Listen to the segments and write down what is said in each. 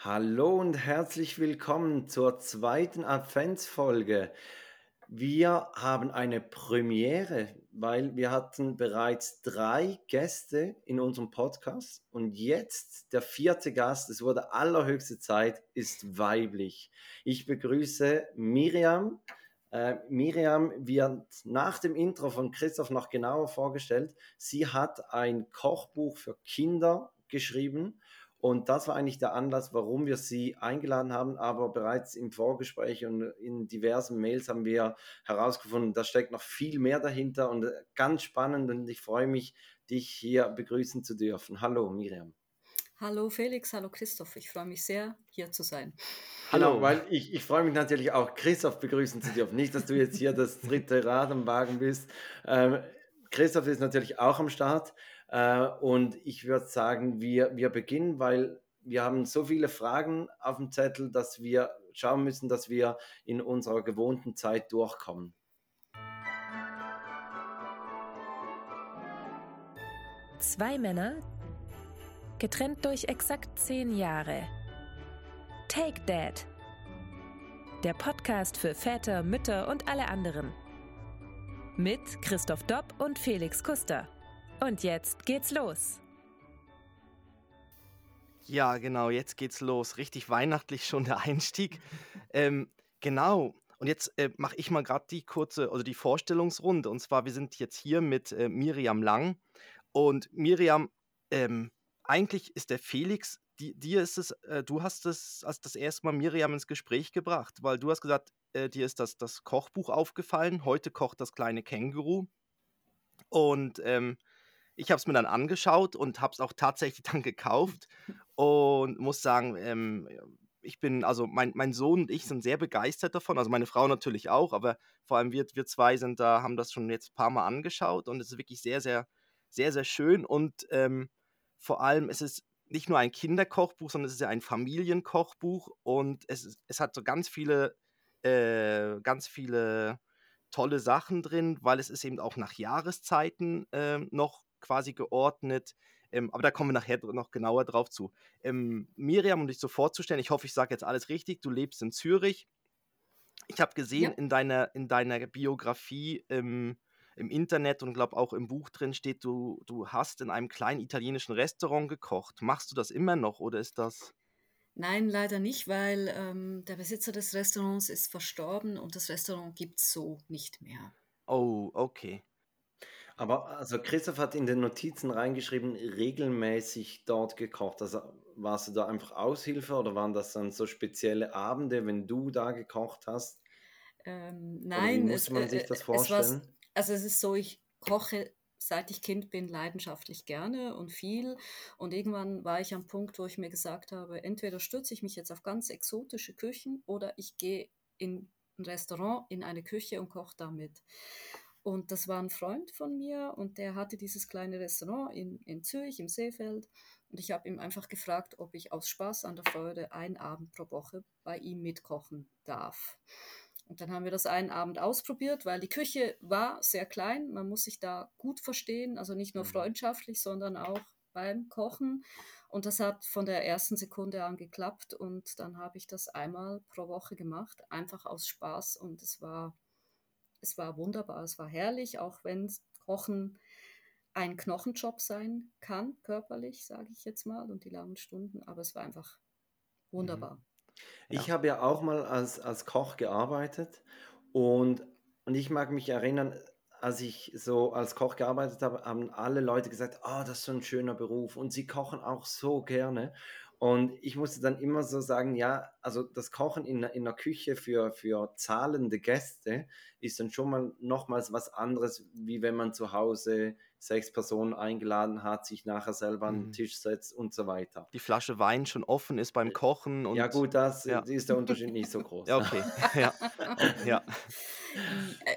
Hallo und herzlich willkommen zur zweiten Adventsfolge. Wir haben eine Premiere, weil wir hatten bereits drei Gäste in unserem Podcast und jetzt der vierte Gast, es wurde allerhöchste Zeit, ist weiblich. Ich begrüße Miriam. Äh, Miriam wird nach dem Intro von Christoph noch genauer vorgestellt. Sie hat ein Kochbuch für Kinder geschrieben und das war eigentlich der Anlass, warum wir sie eingeladen haben. Aber bereits im Vorgespräch und in diversen Mails haben wir herausgefunden, da steckt noch viel mehr dahinter und ganz spannend. Und ich freue mich, dich hier begrüßen zu dürfen. Hallo, Miriam. Hallo Felix, hallo Christoph. Ich freue mich sehr, hier zu sein. Hallo, genau, weil ich, ich freue mich natürlich auch, Christoph begrüßen zu dürfen. Nicht, dass du jetzt hier das dritte Rad am Wagen bist. Ähm, Christoph ist natürlich auch am Start. Äh, und ich würde sagen, wir, wir beginnen, weil wir haben so viele Fragen auf dem Zettel, dass wir schauen müssen, dass wir in unserer gewohnten Zeit durchkommen. Zwei Männer, getrennt durch exakt zehn Jahre. Take Dad. Der Podcast für Väter, Mütter und alle anderen. Mit Christoph Dopp und Felix Kuster. Und jetzt geht's los. Ja, genau, jetzt geht's los. Richtig weihnachtlich schon der Einstieg. ähm, genau. Und jetzt äh, mache ich mal gerade die kurze, also die Vorstellungsrunde. Und zwar, wir sind jetzt hier mit äh, Miriam Lang. Und Miriam, ähm, eigentlich ist der Felix, die, dir ist es, äh, du hast es als das erste Mal Miriam ins Gespräch gebracht, weil du hast gesagt, äh, dir ist das, das Kochbuch aufgefallen. Heute kocht das kleine Känguru. Und ähm, ich habe es mir dann angeschaut und habe es auch tatsächlich dann gekauft und muss sagen, ähm, ich bin, also mein, mein Sohn und ich sind sehr begeistert davon, also meine Frau natürlich auch, aber vor allem wir, wir zwei sind da, haben das schon jetzt ein paar Mal angeschaut und es ist wirklich sehr, sehr, sehr, sehr schön und ähm, vor allem es ist nicht nur ein Kinderkochbuch, sondern es ist ja ein Familienkochbuch und es, es hat so ganz viele, äh, ganz viele tolle Sachen drin, weil es ist eben auch nach Jahreszeiten äh, noch quasi geordnet. Ähm, aber da kommen wir nachher noch genauer drauf zu. Ähm, Miriam, um dich so vorzustellen, ich hoffe, ich sage jetzt alles richtig. Du lebst in Zürich. Ich habe gesehen ja. in, deiner, in deiner Biografie im, im Internet und glaube auch im Buch drin steht, du, du hast in einem kleinen italienischen Restaurant gekocht. Machst du das immer noch oder ist das. Nein, leider nicht, weil ähm, der Besitzer des Restaurants ist verstorben und das Restaurant gibt es so nicht mehr. Oh, okay. Aber also Christoph hat in den Notizen reingeschrieben, regelmäßig dort gekocht. Also warst du da einfach Aushilfe oder waren das dann so spezielle Abende, wenn du da gekocht hast? Ähm, nein, wie muss man es, sich das vorstellen? Es also es ist so, ich koche seit ich Kind bin leidenschaftlich gerne und viel. Und irgendwann war ich am Punkt, wo ich mir gesagt habe, entweder stürze ich mich jetzt auf ganz exotische Küchen oder ich gehe in ein Restaurant, in eine Küche und koche damit. Und das war ein Freund von mir und der hatte dieses kleine Restaurant in, in Zürich im Seefeld. Und ich habe ihm einfach gefragt, ob ich aus Spaß an der Freude einen Abend pro Woche bei ihm mitkochen darf. Und dann haben wir das einen Abend ausprobiert, weil die Küche war sehr klein. Man muss sich da gut verstehen, also nicht nur mhm. freundschaftlich, sondern auch beim Kochen. Und das hat von der ersten Sekunde an geklappt. Und dann habe ich das einmal pro Woche gemacht, einfach aus Spaß. Und es war es war wunderbar, es war herrlich, auch wenn Kochen ein Knochenjob sein kann, körperlich, sage ich jetzt mal, und die langen Stunden, aber es war einfach wunderbar. Mhm. Ich ja. habe ja auch mal als, als Koch gearbeitet und, und ich mag mich erinnern, als ich so als Koch gearbeitet habe, haben alle Leute gesagt, oh, das ist so ein schöner Beruf und sie kochen auch so gerne. Und ich musste dann immer so sagen, ja, also das Kochen in, in einer Küche für, für zahlende Gäste ist dann schon mal nochmals was anderes, wie wenn man zu Hause sechs Personen eingeladen hat, sich nachher selber an den mhm. Tisch setzt und so weiter. Die Flasche Wein schon offen ist beim Kochen. Und, ja gut, das ja. ist der Unterschied nicht so groß. ja, okay. ja. ja. Äh,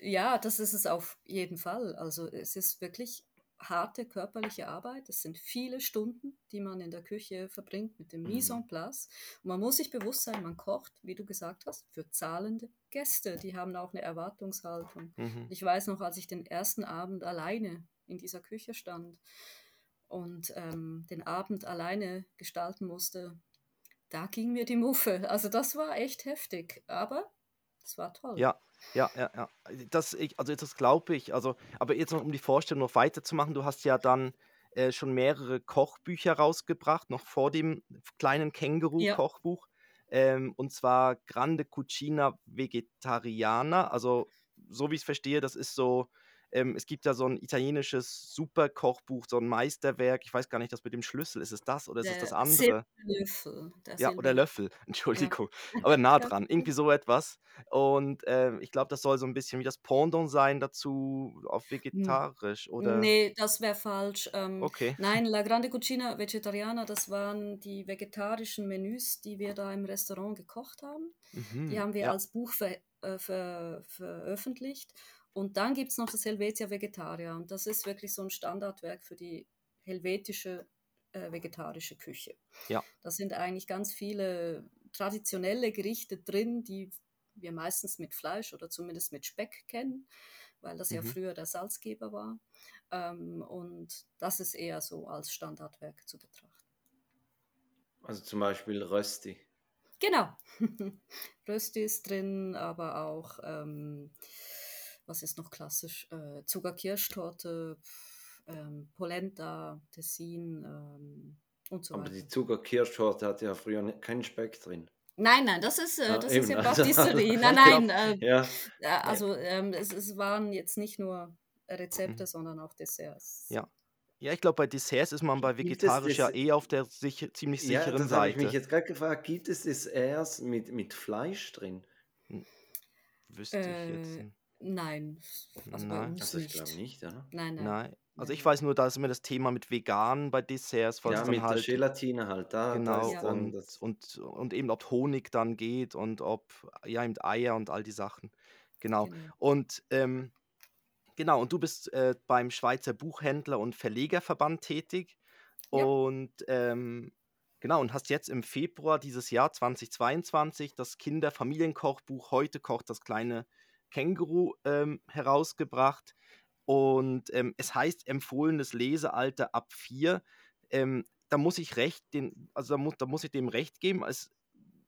ja, das ist es auf jeden Fall. Also es ist wirklich harte körperliche Arbeit. Es sind viele Stunden, die man in der Küche verbringt mit dem Mise mhm. en place. Und man muss sich bewusst sein, man kocht, wie du gesagt hast, für zahlende Gäste. Die haben auch eine Erwartungshaltung. Mhm. Ich weiß noch, als ich den ersten Abend alleine in dieser Küche stand und ähm, den Abend alleine gestalten musste, da ging mir die Muffe. Also das war echt heftig, aber es war toll. Ja, ja, ja, ja. Das, ich, also das glaube ich. Also, aber jetzt noch um die Vorstellung noch weiterzumachen, du hast ja dann äh, schon mehrere Kochbücher rausgebracht, noch vor dem kleinen Ja, Känguru-Kochbuch. Ähm, und zwar Grande Cucina Vegetariana. Also, so wie ich es verstehe, das ist so, ähm, es gibt ja so ein italienisches Superkochbuch, so ein Meisterwerk. Ich weiß gar nicht, das mit dem Schlüssel. Ist es das oder ist es das der andere? Silberlöffel, der Ja, oder. Löffel, Ja, Entschuldigung, aber nah dran, irgendwie so etwas. Und, ähm, ich glaube, das soll so ein bisschen wie das Pendant sein dazu auf N vegetarisch, oder? ne, das wäre falsch. Ähm, Okay. nein, La Grande Cucina Vegetariana, das waren die vegetarischen Menüs, die wir da im Restaurant gekocht haben. Die Mhm, haben wir ja. als Buch ver äh, ver veröffentlicht. Und dann gibt es noch das Helvetia Vegetaria. Und das ist wirklich so ein Standardwerk für die helvetische äh, vegetarische Küche. Ja. Da sind eigentlich ganz viele traditionelle Gerichte drin, die wir meistens mit Fleisch oder zumindest mit Speck kennen, weil das ja Mhm. früher der Salzgeber war. Ähm, und das ist eher so als Standardwerk zu betrachten. Also zum Beispiel Rösti. Genau. Rösti ist drin, aber auch, ähm, was ist noch klassisch? Äh, Zuckerkirschtorte, ähm, Polenta, Tessin ähm, und so Aber weiter. die Zuckerkirschtorte hat ja früher ne- keinen Speck drin. Nein, nein, das ist, äh, Ah, das ist eben. ja Also, Pastisserie. Nein, nein, äh, ja, ja, nee. also ähm, es, es waren jetzt nicht nur Rezepte, Mhm. sondern auch Desserts. Ja. Ja, ich glaube, bei Desserts ist man bei vegetarisch ja eh auf der sicher, ziemlich Ja, sicheren das habe ich mich Seite. jetzt gerade gefragt. Gibt es Desserts mit, mit Fleisch drin? Hm, Wüsste ich jetzt. Nein, also bei Nein. uns Also ich glaube nicht. oder? Nein, nein, Nein. Also ich weiß nur, da ist immer das Thema mit vegan bei Desserts, falls Ja, dann mit der halt Gelatine halt. Da, da Genau, ist Ja. dann und, das. und, und eben ob Honig dann geht und ob, ja, eben Eier und all die Sachen. Genau. Genau. Und ähm, genau, und du bist äh, beim Schweizer Buchhändler und Verlegerverband tätig. Ja. Und ähm, genau, und hast jetzt im Februar dieses Jahr 2022 das Kinderfamilienkochbuch Heute kocht das kleine Känguru ähm, herausgebracht. Und ähm, es heißt empfohlenes Lesealter ab vier. Ähm, da muss ich recht, den, also da, mu da muss ich dem recht geben. Es,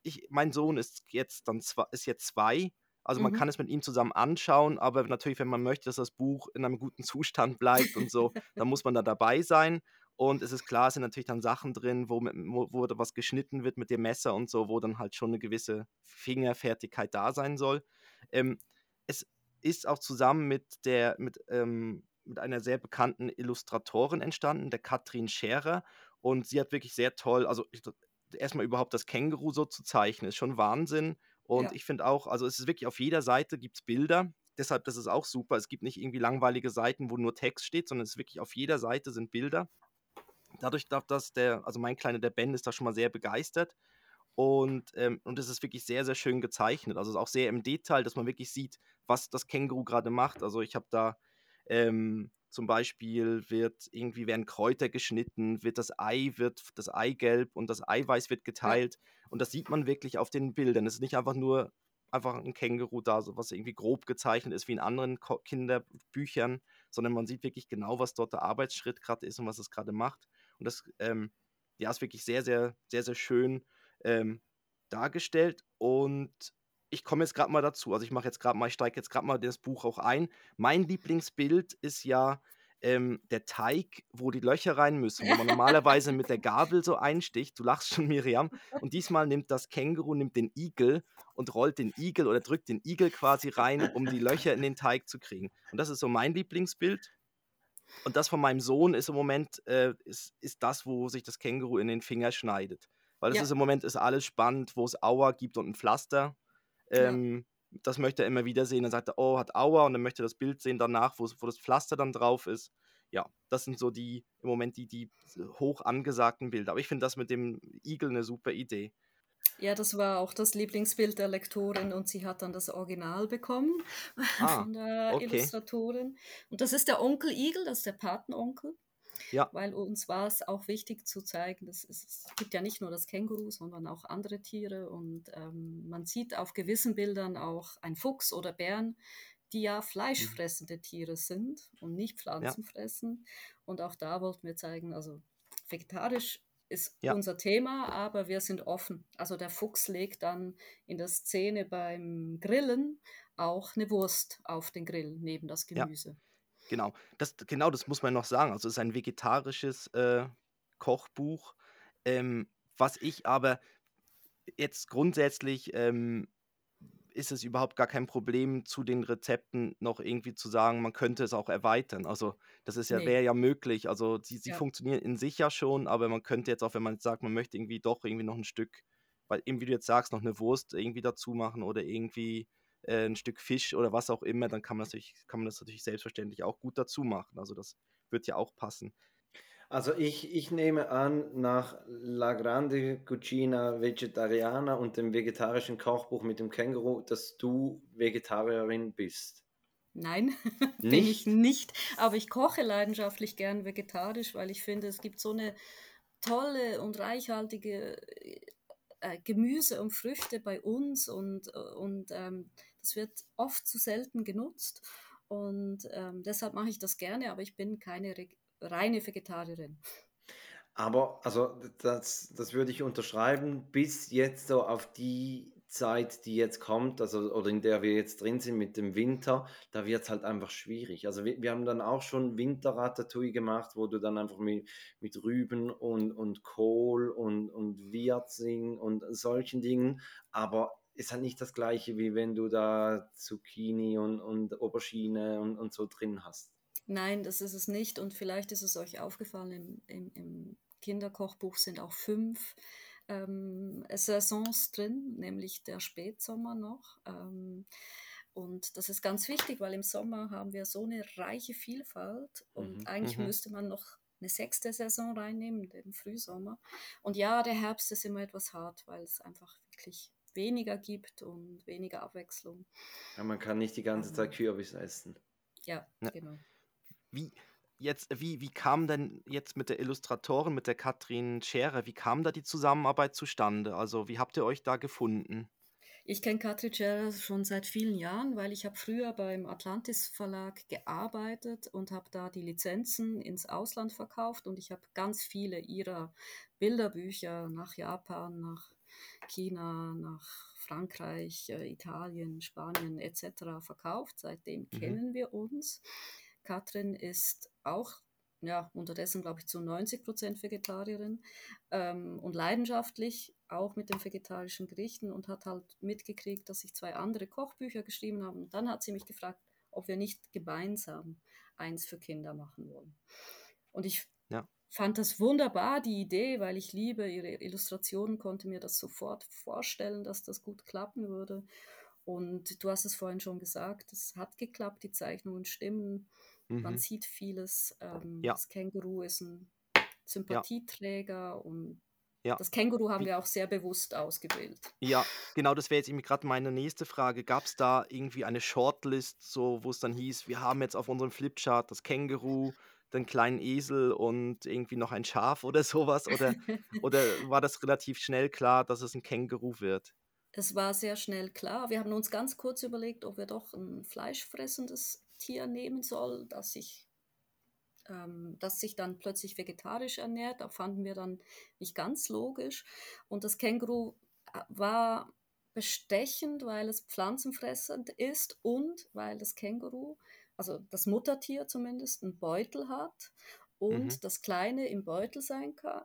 ich, mein Sohn ist jetzt dann zwei, ist jetzt zwei. Also man Mhm. kann es mit ihm zusammen anschauen, aber natürlich, wenn man möchte, dass das Buch in einem guten Zustand bleibt und so, dann muss man da dabei sein. Und es ist klar, es sind natürlich dann Sachen drin, wo, mit, wo, wo was geschnitten wird mit dem Messer und so, wo dann halt schon eine gewisse Fingerfertigkeit da sein soll. Ähm, es ist auch zusammen mit der, mit, ähm, mit einer sehr bekannten Illustratorin entstanden, der Katrin Scherer. Und sie hat wirklich sehr toll, also erstmal überhaupt das Känguru so zu zeichnen, ist schon Wahnsinn. Und Ja. ich finde auch, also es ist wirklich auf jeder Seite gibt es Bilder. Deshalb, das ist auch super. Es gibt nicht irgendwie langweilige Seiten, wo nur Text steht, sondern es ist wirklich auf jeder Seite sind Bilder. Dadurch darf das der, also mein kleiner, der Ben ist da schon mal sehr begeistert. Und, ähm, und es ist wirklich sehr, sehr schön gezeichnet. Also es ist auch sehr im Detail, dass man wirklich sieht, was das Känguru gerade macht. Also ich habe da ähm, zum Beispiel wird irgendwie werden Kräuter geschnitten, wird das Ei, wird das Eigelb und das Eiweiß wird geteilt. Und das sieht man wirklich auf den Bildern. Es ist nicht einfach nur einfach ein Känguru da, so was irgendwie grob gezeichnet ist wie in anderen Ko Kinderbüchern, sondern man sieht wirklich genau, was dort der Arbeitsschritt gerade ist und was es gerade macht. Und das ähm, ja, ist wirklich sehr, sehr, sehr, sehr schön ähm, dargestellt. Und ich komme jetzt gerade mal dazu. Also ich mache jetzt gerade mal, ich steige jetzt gerade mal das Buch auch ein. Mein Lieblingsbild ist ja ähm, der Teig, wo die Löcher rein müssen, wo man normalerweise mit der Gabel so einsticht. Du lachst schon, Miriam. Und diesmal nimmt das Känguru nimmt den Igel und rollt den Igel oder drückt den Igel quasi rein, um die Löcher in den Teig zu kriegen. Und das ist so mein Lieblingsbild. Und das von meinem Sohn ist im Moment äh, ist, ist das, wo sich das Känguru in den Finger schneidet. Weil das Ja. ist im Moment ist alles spannend, wo es Aua gibt und ein Pflaster. Ja. Ähm, Das möchte er immer wieder sehen. Dann sagt er, oh, hat Aua. Und dann möchte er das Bild sehen danach, wo, wo das Pflaster dann drauf ist. Ja, das sind so die, im Moment die, die hoch angesagten Bilder. Aber ich finde das mit dem Igel eine super Idee. Ja, das war auch das Lieblingsbild der Lektorin und sie hat dann das Original bekommen Ah, von der okay. Illustratorin. Und das ist der Onkel Igel, das ist der Patenonkel, Ja, weil uns war es auch wichtig zu zeigen, dass es, es gibt ja nicht nur das Känguru, sondern auch andere Tiere und ähm, man sieht auf gewissen Bildern auch ein Fuchs oder Bären, die ja fleischfressende Tiere sind und nicht Pflanzen fressen. Und auch da wollten wir zeigen, also vegetarisch ist ja. unser Thema, aber wir sind offen. Also der Fuchs legt dann in der Szene beim Grillen auch eine Wurst auf den Grill neben das Gemüse. Ja. Genau, das, genau, das muss man noch sagen. Also es ist ein vegetarisches äh, Kochbuch, ähm, was ich aber jetzt grundsätzlich ähm, ist es überhaupt gar kein Problem, zu den Rezepten noch irgendwie zu sagen, man könnte es auch erweitern. Also das ist ja, nee. wäre ja möglich. Also sie, sie ja. funktionieren in sich ja schon, aber man könnte jetzt auch, wenn man sagt, man möchte irgendwie doch irgendwie noch ein Stück, weil eben wie du jetzt sagst, noch eine Wurst irgendwie dazu machen oder irgendwie äh, ein Stück Fisch oder was auch immer, dann kann man, natürlich, kann man das natürlich selbstverständlich auch gut dazu machen. Also das wird ja auch passen. Also ich, ich nehme an, nach La Grande Cucina Vegetariana und dem vegetarischen Kochbuch mit dem Känguru, dass du Vegetarierin bist. Nein, bin ich nicht. Aber ich koche leidenschaftlich gern vegetarisch, weil ich finde, es gibt so eine tolle und reichhaltige äh, Gemüse und Früchte bei uns und, und ähm, das wird oft zu selten genutzt. Und ähm, deshalb mache ich das gerne, aber ich bin keine reine Vegetarierin. Aber also das, das würde ich unterschreiben, bis jetzt so auf die Zeit, die jetzt kommt, also oder in der wir jetzt drin sind mit dem Winter, da wird es halt einfach schwierig. Also wir, wir haben dann auch schon Winterratatouille gemacht, wo du dann einfach mit, mit Rüben und, und Kohl und, und Wirzing und solchen Dingen, aber ist halt nicht das gleiche, wie wenn du da Zucchini und, und Aubergine und, und so drin hast. Nein, das ist es nicht. Und vielleicht ist es euch aufgefallen, im, im, im Kinderkochbuch sind auch fünf ähm, Saisons drin, nämlich der Spätsommer noch. Ähm, und das ist ganz wichtig, weil im Sommer haben wir so eine reiche Vielfalt und mhm, eigentlich mhm. müsste man noch eine sechste Saison reinnehmen, den Frühsommer. Und ja, der Herbst ist immer etwas hart, weil es einfach wirklich weniger gibt und weniger Abwechslung. Ja, man kann nicht die ganze Zeit Kürbis essen. Ja, ja. genau. Wie, jetzt, wie, wie kam denn jetzt mit der Illustratorin, mit der Katrin Scherer, wie kam da die Zusammenarbeit zustande? Also wie habt ihr euch da gefunden? Ich kenne Katrin Scherer schon seit vielen Jahren, weil ich habe früher beim Atlantis Verlag gearbeitet und habe da die Lizenzen ins Ausland verkauft und ich habe ganz viele ihrer Bilderbücher nach Japan, nach China, nach Frankreich, äh, Italien, Spanien etc. verkauft. Seitdem mhm. kennen wir uns. Katrin ist auch ja, unterdessen glaube ich zu 90 Prozent Vegetarierin ähm, und leidenschaftlich auch mit den vegetarischen Gerichten und hat halt mitgekriegt, dass ich zwei andere Kochbücher geschrieben habe. Und dann hat sie mich gefragt, ob wir nicht gemeinsam eins für Kinder machen wollen. Und ich ja. Fand das wunderbar, die Idee, weil ich liebe ihre Illustrationen, konnte mir das sofort vorstellen, dass das gut klappen würde. Und du hast es vorhin schon gesagt, es hat geklappt, die Zeichnungen stimmen. Mhm. Man sieht vieles. Ähm, ja. Das Känguru ist ein Sympathieträger ja. und ja. das Känguru haben wir auch sehr bewusst ausgewählt. Ja, genau, das wäre jetzt gerade meine nächste Frage. Gab es da irgendwie eine Shortlist, so, wo es dann hieß, wir haben jetzt auf unserem Flipchart das Känguru, den kleinen Esel und irgendwie noch ein Schaf oder sowas? Oder, oder war das relativ schnell klar, dass es ein Känguru wird? Es war sehr schnell klar. Wir haben uns ganz kurz überlegt, ob wir doch ein fleischfressendes Tier nehmen soll, das sich, ähm, das sich dann plötzlich vegetarisch ernährt. Da fanden wir dann nicht ganz logisch. Und das Känguru äh, war bestechend, weil es pflanzenfressend ist und weil das Känguru, also das Muttertier zumindest, einen Beutel hat und mhm. das Kleine im Beutel sein kann,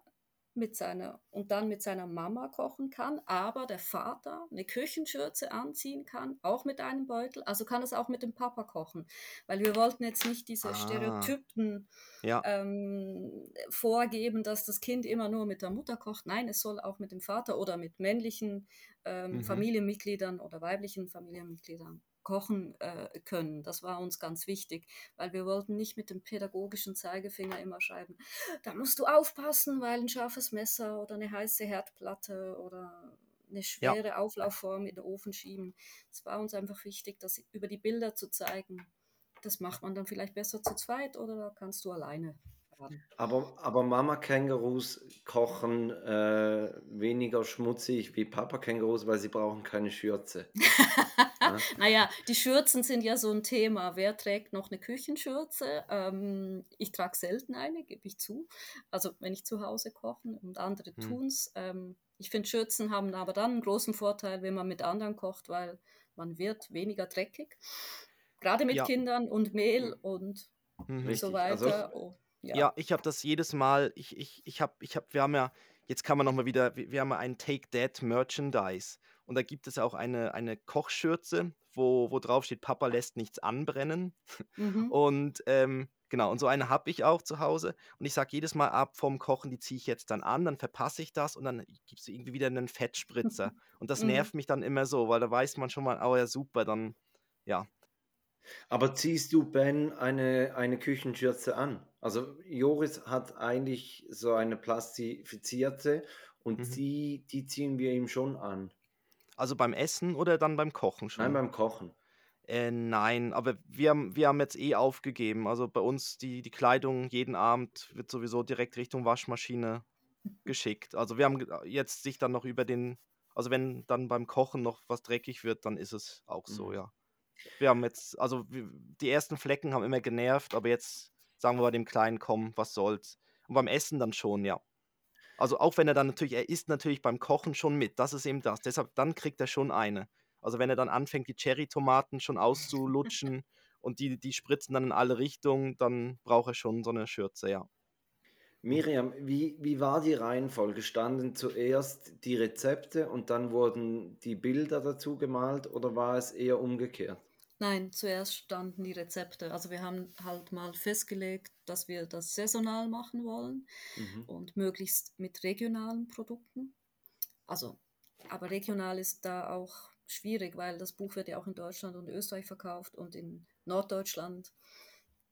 mit seiner und dann mit seiner Mama kochen kann, aber der Vater eine Küchenschürze anziehen kann, auch mit einem Beutel, also kann es auch mit dem Papa kochen, weil wir wollten jetzt nicht diese ah. Stereotypen ja. ähm, vorgeben, dass das Kind immer nur mit der Mutter kocht. Nein, es soll auch mit dem Vater oder mit männlichen ähm, mhm. Familienmitgliedern oder weiblichen Familienmitgliedern kochen äh, können. Das war uns ganz wichtig, weil wir wollten nicht mit dem pädagogischen Zeigefinger immer schreiben, da musst du aufpassen, weil ein scharfes Messer oder eine heiße Herdplatte oder eine schwere ja. Auflaufform in den Ofen schieben. Es war uns einfach wichtig, das über die Bilder zu zeigen. Das macht man dann vielleicht besser zu zweit oder kannst du alleine haben. Aber, aber Mama-Kängurus kochen äh, weniger schmutzig wie Papa-Kängurus, weil sie brauchen keine Schürze. ja? Naja, die Schürzen sind ja so ein Thema. Wer trägt noch eine Küchenschürze? Ähm, ich trage selten eine, gebe ich zu. Also wenn ich zu Hause koche und andere hm. tun es. Ähm, ich finde, Schürzen haben aber dann einen großen Vorteil, wenn man mit anderen kocht, weil man wird weniger dreckig. Gerade mit ja. Kindern und Mehl und mhm. so also weiter. Also, ja. ja. ich habe das jedes Mal, ich, ich, ich habe, ich hab, wir haben ja, jetzt kann man nochmal wieder, wir, wir haben ja ein Take That Merchandise und da gibt es auch eine, eine Kochschürze, wo, wo drauf steht, Papa lässt nichts anbrennen. Mhm. Und ähm, Genau, und so eine habe ich auch zu Hause. Und ich sage jedes Mal ab vom Kochen, die ziehe ich jetzt dann an, dann verpasse ich das und dann gibst du irgendwie wieder einen Fettspritzer. Und das mhm. nervt mich dann immer so, weil da weiß man schon mal, oh ja, super, dann, ja. Aber ziehst du Ben eine, eine Küchenschürze an? Also Joris hat eigentlich so eine plastifizierte und mhm. die, die ziehen wir ihm schon an. Also beim Essen oder dann beim Kochen schon? Nein, beim Kochen. Äh, nein, aber wir haben, wir haben jetzt eh aufgegeben. Also bei uns die, die Kleidung jeden Abend wird sowieso direkt Richtung Waschmaschine geschickt. Also wir haben jetzt sich dann noch über den, also wenn dann beim Kochen noch was dreckig wird, dann ist es auch so, mhm. ja. Wir haben jetzt, also die ersten Flecken haben immer genervt, aber jetzt sagen wir bei dem Kleinen, komm, was soll's. Und beim Essen dann schon, ja. Also auch wenn er dann natürlich, er isst natürlich beim Kochen schon mit, das ist eben das. Deshalb, dann kriegt er schon eine. Also wenn er dann anfängt, die Cherry-Tomaten schon auszulutschen und die, die spritzen dann in alle Richtungen, dann braucht er schon so eine Schürze, ja. Miriam, wie, wie war die Reihenfolge? Standen zuerst die Rezepte und dann wurden die Bilder dazu gemalt oder war es eher umgekehrt? Nein, zuerst standen die Rezepte. Also wir haben halt mal festgelegt, dass wir das saisonal machen wollen mhm. und möglichst mit regionalen Produkten. Also, aber regional ist da auch schwierig, weil das Buch wird ja auch in Deutschland und Österreich verkauft und in Norddeutschland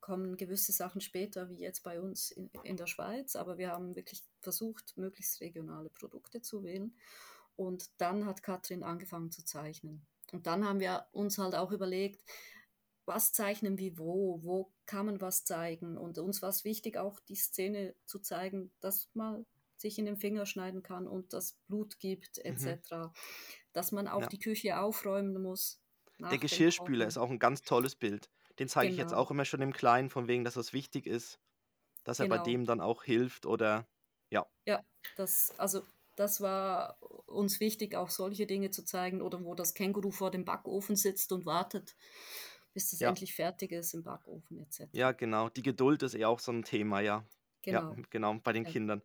kommen gewisse Sachen später, wie jetzt bei uns in, in der Schweiz. Aber wir haben wirklich versucht, möglichst regionale Produkte zu wählen. Und dann hat Katrin angefangen zu zeichnen. Und dann haben wir uns halt auch überlegt, was zeichnen wir wo, wo kann man was zeigen. Und uns war es wichtig, auch die Szene zu zeigen, dass man sich in den Finger schneiden kann und das Blut gibt, etc. Mhm dass man auch ja. die Küche aufräumen muss. Der Geschirrspüler ist auch ein ganz tolles Bild. Den zeige genau. ich jetzt genau. auch immer schon im Kleinen, von wegen, dass das wichtig ist, dass genau. er bei genau. dem dann auch hilft oder ja. Ja, das, also das war uns wichtig, auch solche Dinge zu zeigen oder wo das Känguru vor dem Backofen sitzt und wartet, bis das ja. endlich fertig ist im Backofen etc. Ja, genau. Die Geduld ist ja auch so ein Thema, ja. Genau. Ja, genau, bei den ja. Kindern.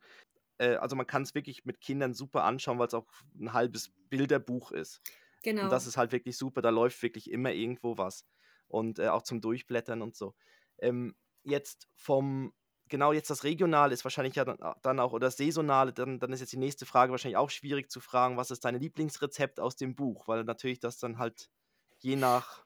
Äh, also man kann es wirklich mit Kindern super anschauen, weil es auch ein halbes Bilderbuch ist. Genau. Und das ist halt wirklich super, da läuft wirklich immer irgendwo was. Und äh, auch zum Durchblättern und so. Ähm, jetzt vom, genau jetzt das Regionale ist wahrscheinlich ja dann, äh, dann auch, oder das Saisonale, dann, dann ist jetzt die nächste Frage wahrscheinlich auch schwierig zu fragen, was ist dein Lieblingsrezept aus dem Buch? Weil natürlich das dann halt je nach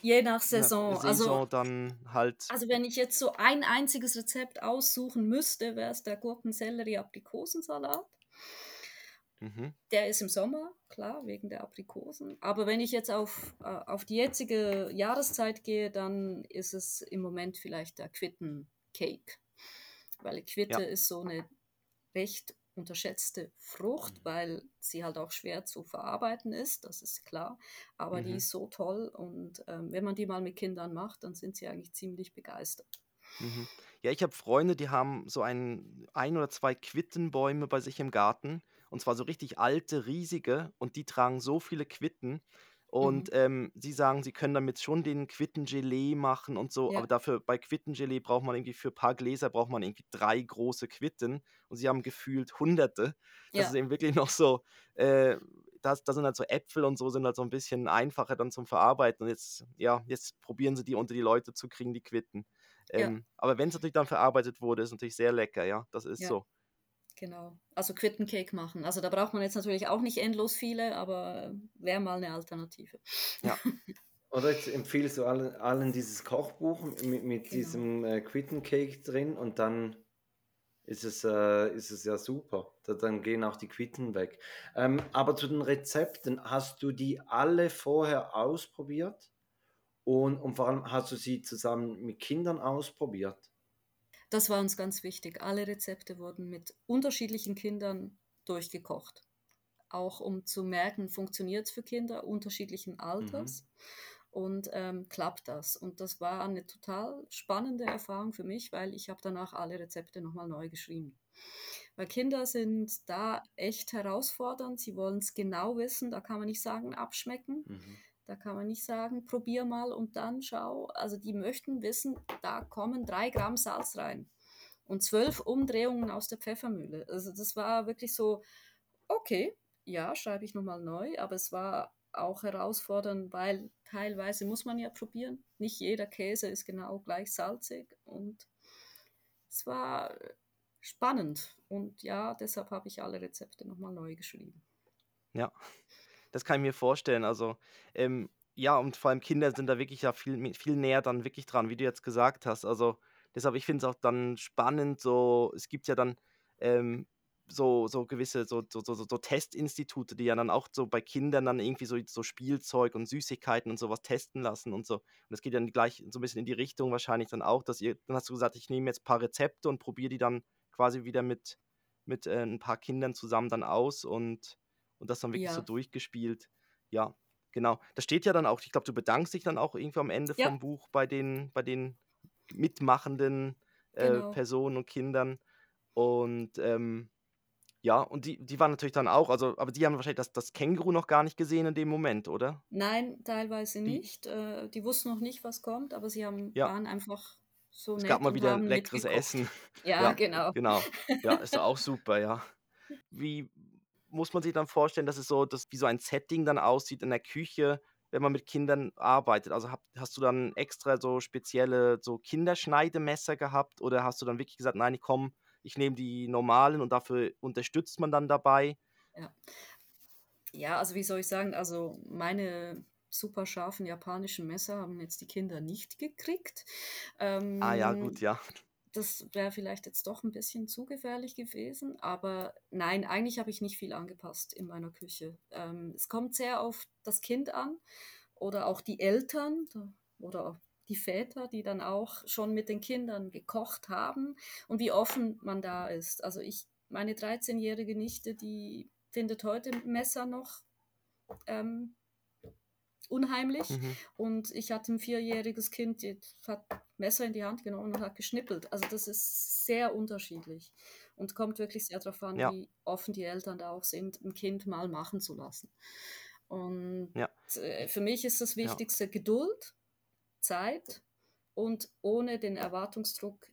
Je nach Saison. Saison also, dann halt. Also wenn ich jetzt so ein einziges Rezept aussuchen müsste, wäre es der Gurken-Sellerie-Aprikosensalat. Mhm. Der ist im Sommer, klar, wegen der Aprikosen. Aber wenn ich jetzt auf, äh, auf die jetzige Jahreszeit gehe, dann ist es im Moment vielleicht der Quitten-Cake. Weil Quitte ja. ist so eine recht unterschätzte Frucht, mhm. weil sie halt auch schwer zu verarbeiten ist, das ist klar. Aber mhm. die ist so toll und ähm, wenn man die mal mit Kindern macht, dann sind sie eigentlich ziemlich begeistert. Mhm. Ja, ich habe Freunde, die haben so ein, ein oder zwei Quittenbäume bei sich im Garten und zwar so richtig alte, riesige und die tragen so viele Quitten und mhm. ähm, sie sagen, sie können damit schon den Quittengelee machen und so, ja. aber dafür bei Quittengelee braucht man irgendwie für ein paar Gläser braucht man irgendwie drei große Quitten und sie haben gefühlt hunderte. Das ja. ist eben wirklich noch so, äh, das, das sind halt so Äpfel und so sind halt so ein bisschen einfacher dann zum Verarbeiten und jetzt, ja, jetzt probieren sie die unter die Leute zu kriegen, die Quitten. Ähm, ja. Aber wenn es natürlich dann verarbeitet wurde, ist es natürlich sehr lecker, ja, das ist so. Genau. Also Quittencake machen. Also da braucht man jetzt natürlich auch nicht endlos viele, aber wäre mal eine Alternative. Ja. Oder jetzt empfiehlst du allen, allen dieses Kochbuch mit, mit genau. diesem äh, Quittencake drin und dann ist es, äh, ist es ja super. Da, dann gehen auch die Quitten weg. Ähm, aber zu den Rezepten, hast du die alle vorher ausprobiert? Und, und vor allem hast du sie zusammen mit Kindern ausprobiert? Das war uns ganz wichtig. Alle Rezepte wurden mit unterschiedlichen Kindern durchgekocht. Auch um zu merken, funktioniert es für Kinder unterschiedlichen Alters. Mhm und ähm, klappt das. Und das war eine total spannende Erfahrung für mich, weil ich habe danach alle Rezepte nochmal neu geschrieben. Weil Kinder sind da echt herausfordernd, sie wollen es genau wissen, da kann man nicht sagen, abschmecken. Mhm. Da kann man nicht sagen, probier mal und dann schau. Also die möchten wissen, da kommen drei Gramm Salz rein und zwölf Umdrehungen aus der Pfeffermühle. Also das war wirklich so, okay, ja, schreibe ich nochmal neu, aber es war auch herausfordernd, weil teilweise muss man ja probieren. Nicht jeder Käse ist genau gleich salzig und es war spannend und ja, deshalb habe ich alle Rezepte nochmal neu geschrieben. Ja, das kann ich mir vorstellen. Also ähm, ja, und vor allem Kinder sind da wirklich ja viel, viel näher dann wirklich dran, wie du jetzt gesagt hast. Also deshalb, ich finde es auch dann spannend, so, es gibt ja dann ähm, so, so gewisse so, so, so, so Testinstitute, die ja dann auch so bei Kindern dann irgendwie so, so Spielzeug und Süßigkeiten und sowas testen lassen und so. Und das geht dann gleich so ein bisschen in die Richtung wahrscheinlich dann auch, dass ihr, dann hast du gesagt, ich nehme jetzt ein paar Rezepte und probiere die dann quasi wieder mit, mit äh, ein paar Kindern zusammen dann aus und, und das dann wirklich ja. so durchgespielt. Ja, genau. Da steht ja dann auch, ich glaube, du bedankst dich dann auch irgendwie am Ende ja. vom Buch bei den, bei den mitmachenden äh, genau. Personen und Kindern. Und ähm, ja, und die, die waren natürlich dann auch, also, aber die haben wahrscheinlich das, das Känguru noch gar nicht gesehen in dem Moment, oder? Nein, teilweise die, nicht. Äh, die wussten noch nicht, was kommt, aber sie haben, ja. waren einfach so es nett. Es gab mal wieder leckeres Essen. Ja, ja, genau. Genau. Ja, ist auch super, ja. Wie muss man sich dann vorstellen, dass es so, dass, wie so ein Setting dann aussieht in der Küche, wenn man mit Kindern arbeitet? Also hab, hast du dann extra so spezielle so Kinderschneidemesser gehabt oder hast du dann wirklich gesagt, nein, ich komme ich nehme die normalen und dafür unterstützt man dann dabei. Ja. ja, also wie soll ich sagen, also meine super scharfen japanischen Messer haben jetzt die Kinder nicht gekriegt. Ähm, ah ja, gut, ja. Das wäre vielleicht jetzt doch ein bisschen zu gefährlich gewesen, aber nein, eigentlich habe ich nicht viel angepasst in meiner Küche. Ähm, es kommt sehr auf das Kind an oder auch die Eltern oder die Väter, die dann auch schon mit den Kindern gekocht haben und wie offen man da ist. Also ich, meine 13-jährige Nichte, die findet heute Messer noch ähm, unheimlich. Mhm. Und ich hatte ein vierjähriges Kind, die hat Messer in die Hand genommen und hat geschnippelt. Also das ist sehr unterschiedlich und kommt wirklich sehr darauf an, ja. wie offen die Eltern da auch sind, ein Kind mal machen zu lassen. Und ja. Äh, für mich ist das Wichtigste ja. Geduld Zeit und ohne den Erwartungsdruck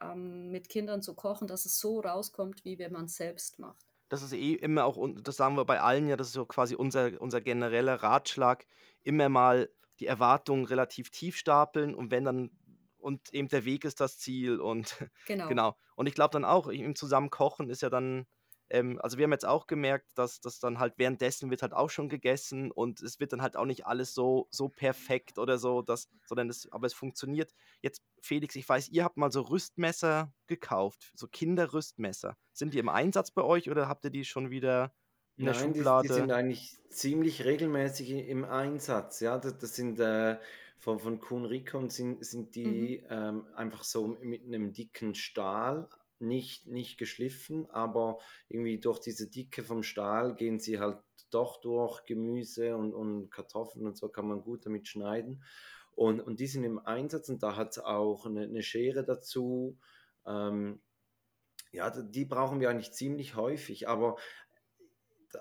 ähm, mit Kindern zu kochen, dass es so rauskommt, wie wenn man es selbst macht. Das ist eh immer auch, das sagen wir bei allen ja, das ist so quasi unser, unser genereller Ratschlag, immer mal die Erwartungen relativ tief stapeln und wenn dann, und eben der Weg ist das Ziel und genau. genau. Und ich glaube dann auch, im Zusammenkochen ist ja dann ähm, also wir haben jetzt auch gemerkt, dass das dann halt währenddessen wird halt auch schon gegessen und es wird dann halt auch nicht alles so, so perfekt oder so, dass, sondern es, aber es funktioniert. Jetzt, Felix, ich weiß, ihr habt mal so Rüstmesser gekauft, so Kinderrüstmesser. Sind die im Einsatz bei euch oder habt ihr die schon wieder in der Nein, Schublade? Die, die sind eigentlich ziemlich regelmäßig im Einsatz, ja. Das, das sind äh, von, von Kuhn Rikon sind, sind die mhm. ähm, einfach so mit einem dicken Stahl nicht, nicht geschliffen, aber irgendwie durch diese Dicke vom Stahl gehen sie halt doch durch Gemüse und, und Kartoffeln und so kann man gut damit schneiden. Und, und die sind im Einsatz und da hat es auch eine, eine, Schere dazu. Ähm, ja, die brauchen wir eigentlich ziemlich häufig, aber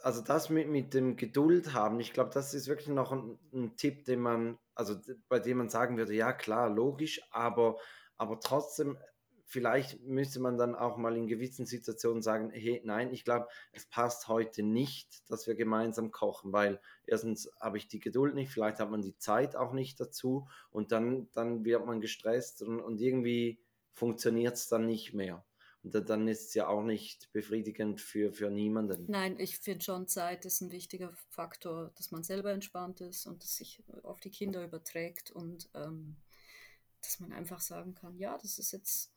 also das mit, mit dem Geduld haben, ich glaube, das ist wirklich noch ein, ein Tipp, den man, also bei dem man sagen würde, ja klar, logisch, aber, aber trotzdem vielleicht müsste man dann auch mal in gewissen Situationen sagen, hey, nein, ich glaube, es passt heute nicht, dass wir gemeinsam kochen, weil erstens habe ich die Geduld nicht, vielleicht hat man die Zeit auch nicht dazu und dann, dann wird man gestresst und, und irgendwie funktioniert es dann nicht mehr. Und dann ist es ja auch nicht befriedigend für, für niemanden. Nein, ich finde schon, Zeit ist ein wichtiger Faktor, dass man selber entspannt ist und das sich auf die Kinder überträgt und ähm, dass man einfach sagen kann, ja, das ist jetzt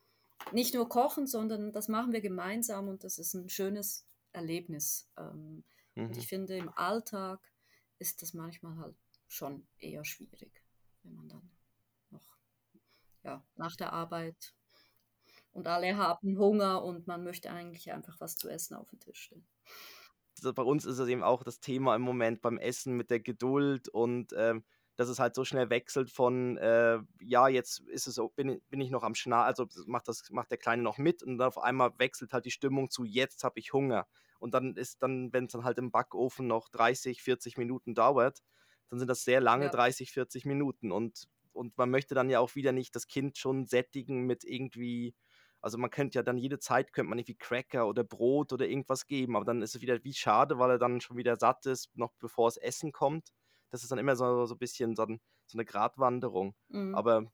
nicht nur kochen, sondern das machen wir gemeinsam und das ist ein schönes Erlebnis. Ähm, mhm. Und ich finde, im Alltag ist das manchmal halt schon eher schwierig, wenn man dann noch ja, nach der Arbeit Und alle haben Hunger und man möchte eigentlich einfach was zu essen auf den Tisch stellen. Also bei uns ist es eben auch das Thema im Moment beim Essen mit der Geduld und ähm, dass es halt so schnell wechselt von, äh, ja, jetzt ist es so, bin, bin ich noch am Schnarchen, also macht, das, macht der Kleine noch mit und dann auf einmal wechselt halt die Stimmung zu, jetzt habe ich Hunger. Und dann ist dann, wenn es dann halt im Backofen noch 30, 40 Minuten dauert, dann sind das sehr lange ja. 30, 40 Minuten. Und, und man möchte dann ja auch wieder nicht das Kind schon sättigen mit irgendwie, also man könnte ja dann jede Zeit, könnte man irgendwie Cracker oder Brot oder irgendwas geben, aber dann ist es wieder wie schade, weil er dann schon wieder satt ist, noch bevor es Essen kommt das ist dann immer so, so ein bisschen so, ein, so eine Gratwanderung. Mhm. Aber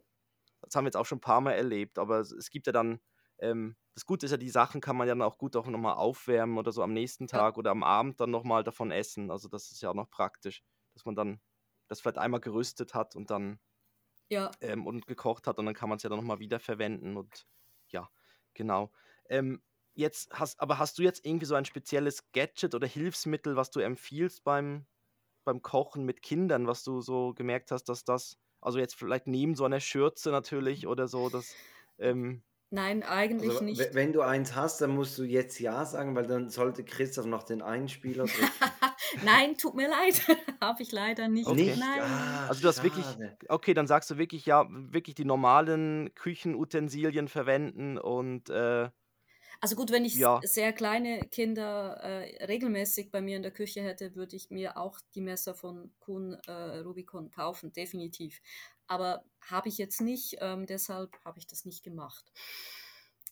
das haben wir jetzt auch schon ein paar Mal erlebt. Aber es, es gibt ja dann, ähm, das Gute ist ja, die Sachen kann man ja dann auch gut auch nochmal aufwärmen oder so am nächsten Tag ja. oder am Abend dann nochmal davon essen. Also das ist ja auch noch praktisch, dass man dann das vielleicht einmal gerüstet hat und dann ja. ähm, und gekocht hat und dann kann man es ja dann nochmal wiederverwenden und ja, genau. Ähm, jetzt hast, aber hast du jetzt irgendwie so ein spezielles Gadget oder Hilfsmittel, was du empfiehlst beim, beim Kochen mit Kindern, was du so gemerkt hast, dass das, also jetzt vielleicht neben so einer Schürze natürlich oder so, dass. Ähm, Nein, eigentlich also, nicht. Wenn du eins hast, dann musst du jetzt Ja sagen, weil dann sollte Christoph noch den Einspieler drücken. Nein, tut mir leid. Habe ich leider nicht. Okay. nicht? Nein. Ah, also du hast wirklich, okay, dann sagst du wirklich, ja, wirklich die normalen Küchenutensilien verwenden und äh, also gut, wenn ich ja. sehr kleine Kinder äh, regelmäßig bei mir in der Küche hätte, würde ich mir auch die Messer von Kuhn äh, Rubicon kaufen, definitiv. Aber habe ich jetzt nicht, ähm, deshalb habe ich das nicht gemacht.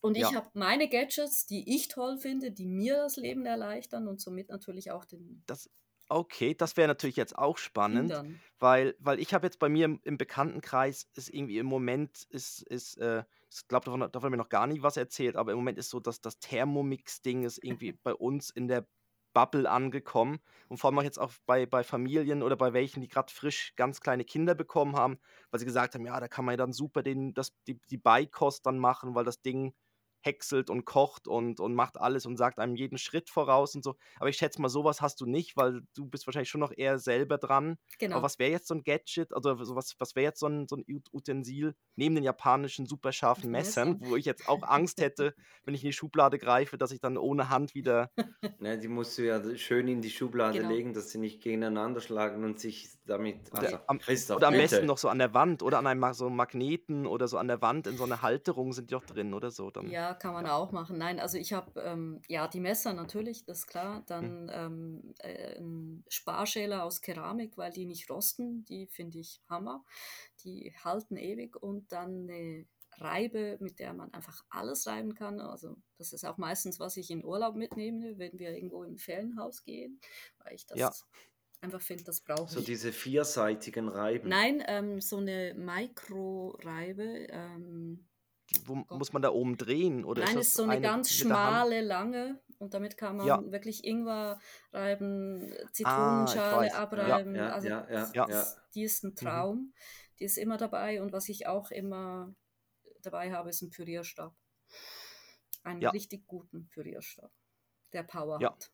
Und ich ja. habe meine Gadgets, die ich toll finde, die mir das Leben erleichtern und somit natürlich auch den. Das, okay, das wäre natürlich jetzt auch spannend, weil, weil ich habe jetzt bei mir im, im, Bekanntenkreis ist irgendwie im Moment ist, ist äh, ich glaube, davon, davon haben wir noch gar nicht was erzählt, aber im Moment ist so, dass das Thermomix-Ding ist irgendwie bei uns in der Bubble angekommen. Und vor allem auch jetzt auch bei, bei Familien oder bei welchen, die gerade frisch ganz kleine Kinder bekommen haben, weil sie gesagt haben, ja, da kann man ja dann super den, das, die, die Beikost dann machen, weil das Ding häckselt und kocht und, und macht alles und sagt einem jeden Schritt voraus und so. Aber ich schätze mal, sowas hast du nicht, weil du bist wahrscheinlich schon noch eher selber dran. Genau. Aber was wäre jetzt so ein Gadget, also was, was wäre jetzt so ein, so ein Utensil neben den japanischen super scharfen Messern, wo ich jetzt auch Angst hätte, wenn ich in die Schublade greife, dass ich dann ohne Hand wieder... Ne, die musst du ja schön in die Schublade genau. legen, dass sie nicht gegeneinander schlagen und sich damit... Also, oder, am, oder am besten noch so an der Wand oder an einem so Magneten oder so an der Wand in so einer Halterung sind die auch drin oder so. Dann. Ja, kann man auch machen. Nein, also ich habe, ähm, ja, die Messer natürlich, das ist klar. Dann ähm, äh, ein Sparschäler aus Keramik, weil die nicht rosten. Die finde ich Hammer. Die halten ewig. Und dann eine Reibe, mit der man einfach alles reiben kann. Also das ist auch meistens, was ich in Urlaub mitnehme, wenn wir irgendwo im Ferienhaus gehen, weil ich das ja. einfach finde, das brauche ich. So diese vierseitigen Reiben. Nein, ähm, so eine Mikroreibe. Ähm, wo muss man da oben drehen? Oder Nein, ist, ist so eine, eine ganz schmale, lange und damit kann man ja. wirklich Ingwer reiben, ah, Zitronenschale ah, abreiben. Ja, also ja, das, die ist ein mhm. Traum. Mhm. Die ist immer dabei und was ich auch immer dabei habe, ist ein Pürierstab. Einen richtig guten Pürierstab, der Power hat.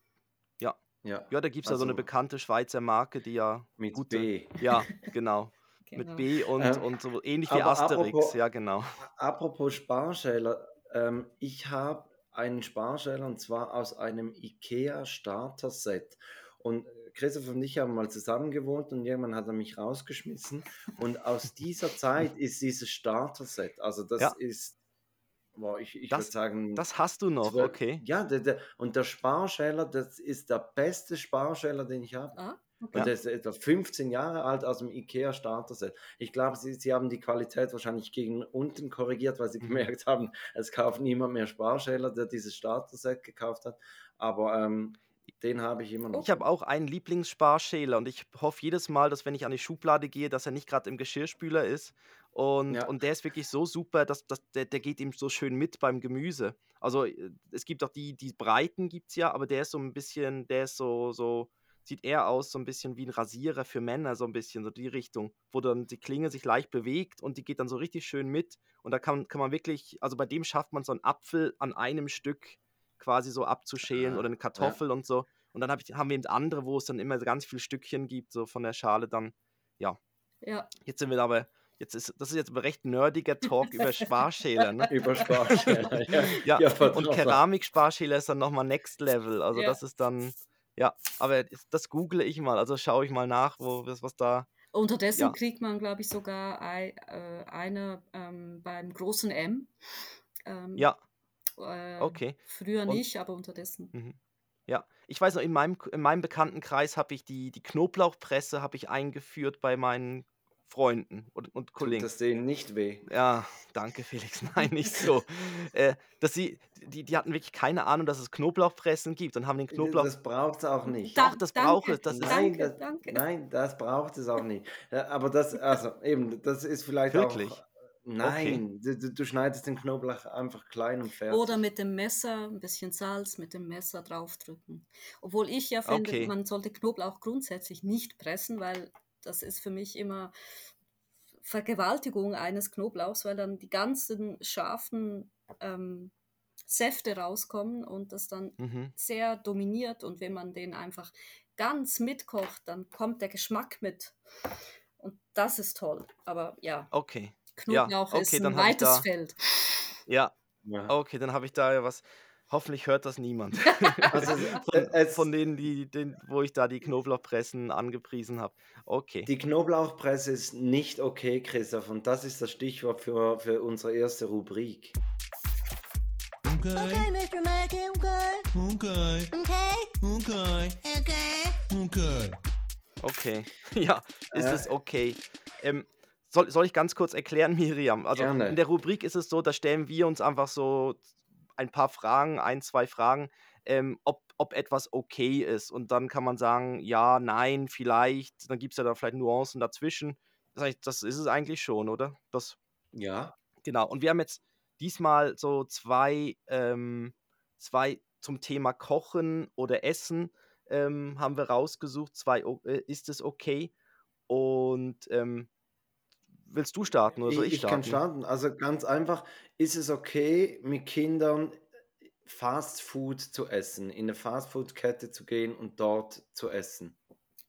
Ja. Ja. ja, da gibt es also, ja so eine also bekannte Schweizer Marke, die ja mit gute, B. Ja, genau. Genau. Mit B und, ähm, und so ähnlich wie Asterix, apropos, ja genau. Apropos Sparschäler, ähm, ich habe einen Sparschäler und zwar aus einem IKEA Starter Set. Und Christoph und ich haben mal zusammen gewohnt und irgendwann hat er mich rausgeschmissen. Und aus dieser Zeit ist dieses Starter Set, also das ja. ist Boah, ich, ich würde sagen. Das hast du noch, 12, okay. Ja, der, der, und der Sparschäler, das ist der beste Sparschäler, den ich habe. Ah, Okay. Und der ist etwa 15 Jahre alt aus dem IKEA Starter-Set. Ich glaube, sie, sie haben die Qualität wahrscheinlich gegen unten korrigiert, weil sie mhm. gemerkt haben, es kauft niemand mehr Sparschäler, der dieses Starter-Set gekauft hat. Aber ähm, den habe ich immer noch. Ich habe auch einen Lieblingssparschäler und ich hoffe jedes Mal, dass wenn ich an die Schublade gehe, dass er nicht gerade im Geschirrspüler ist. Und, ja. und der ist wirklich so super, dass, dass der, der geht ihm so schön mit beim Gemüse. Also äh, es gibt auch die, die Breiten gibt es ja, aber der ist so ein bisschen, der ist so, so sieht eher aus so ein bisschen wie ein Rasierer für Männer, so ein bisschen, so die Richtung, wo dann die Klinge sich leicht bewegt und die geht dann so richtig schön mit. Und da kann, kann man wirklich, also bei dem schafft man so einen Apfel an einem Stück quasi so abzuschälen ah, oder eine Kartoffel ja. und so. Und dann hab ich, haben wir eben andere, wo es dann immer ganz viele Stückchen gibt, so von der Schale dann, ja. Ja. Jetzt sind wir aber Jetzt ist, das ist jetzt ein recht nerdiger Talk über Sparschäler, ne? Über Sparschäler, ja. Ja, Ja, und. Keramiksparschäler ist dann nochmal Next Level. Also Ja. das ist dann, ja, aber das google ich mal, also schaue ich mal nach, wo, was, was da. Unterdessen Ja. kriegt man, glaube ich, sogar ei, äh, eine ähm, beim großen M. Ähm, Ja, äh, okay. Früher Und- nicht, aber unterdessen. Mhm. Ja, ich weiß noch, in meinem, in meinem Bekanntenkreis habe ich die, die Knoblauchpresse habe ich eingeführt bei meinen Freunden und, und Tut Kollegen. das denen nicht weh? Ja, danke Felix. Nein, nicht so. äh, dass sie, die, die hatten wirklich keine Ahnung, dass es Knoblauchpressen gibt und haben den Knoblauch. Das braucht es auch nicht. Da- Doch, das danke, braucht es. Das ist, Nein, danke, das, danke. nein, das braucht es auch nicht. Ja, Aber das, also eben, das ist vielleicht Wirklich? auch. Nein, du, du- du schneidest den Knoblauch einfach klein und fertig. Oder mit dem Messer, ein bisschen Salz mit dem Messer draufdrücken. Obwohl ich ja finde, Okay. man sollte Knoblauch grundsätzlich nicht pressen, weil das ist für mich immer Vergewaltigung eines Knoblauchs, weil dann die ganzen scharfen ähm, Säfte rauskommen und das dann mhm. sehr dominiert. Und wenn man den einfach ganz mitkocht, dann kommt der Geschmack mit. Und das ist toll. Aber ja, Okay. Knoblauch okay, ist ein weites da- Feld. Ja, Ja. okay, dann habe ich da ja was. Hoffentlich hört das niemand. Also, von, äh, es- von denen, die, den, wo ich da die Knoblauchpressen angepriesen habe. Okay. Die Knoblauchpresse ist nicht okay, Christoph, und das ist das Stichwort für, für unsere erste Rubrik. Okay. Okay, Mr. Okay. Okay. Okay. Okay. Okay. Okay. Okay. Ja, ist Äh. es okay. Ähm, soll, soll ich ganz kurz erklären, Miriam? Also Gerne. in der Rubrik ist es so, da stellen wir uns einfach so ein paar Fragen, ein, zwei Fragen, ähm, ob, ob etwas okay ist. Und dann kann man sagen, ja, nein, vielleicht. Dann gibt es ja da vielleicht Nuancen dazwischen. Das, heißt, das ist es eigentlich schon, oder? Das, Ja. Genau, und wir haben jetzt diesmal so zwei, ähm, zwei zum Thema Kochen oder Essen ähm, haben wir rausgesucht. Zwei, äh, ist es okay? Und ähm, willst du starten oder soll ich, ich, kann starten? starten. Also ganz einfach, ist es okay, mit Kindern Fast Food zu essen, in eine Fast Food Kette zu gehen und dort zu essen?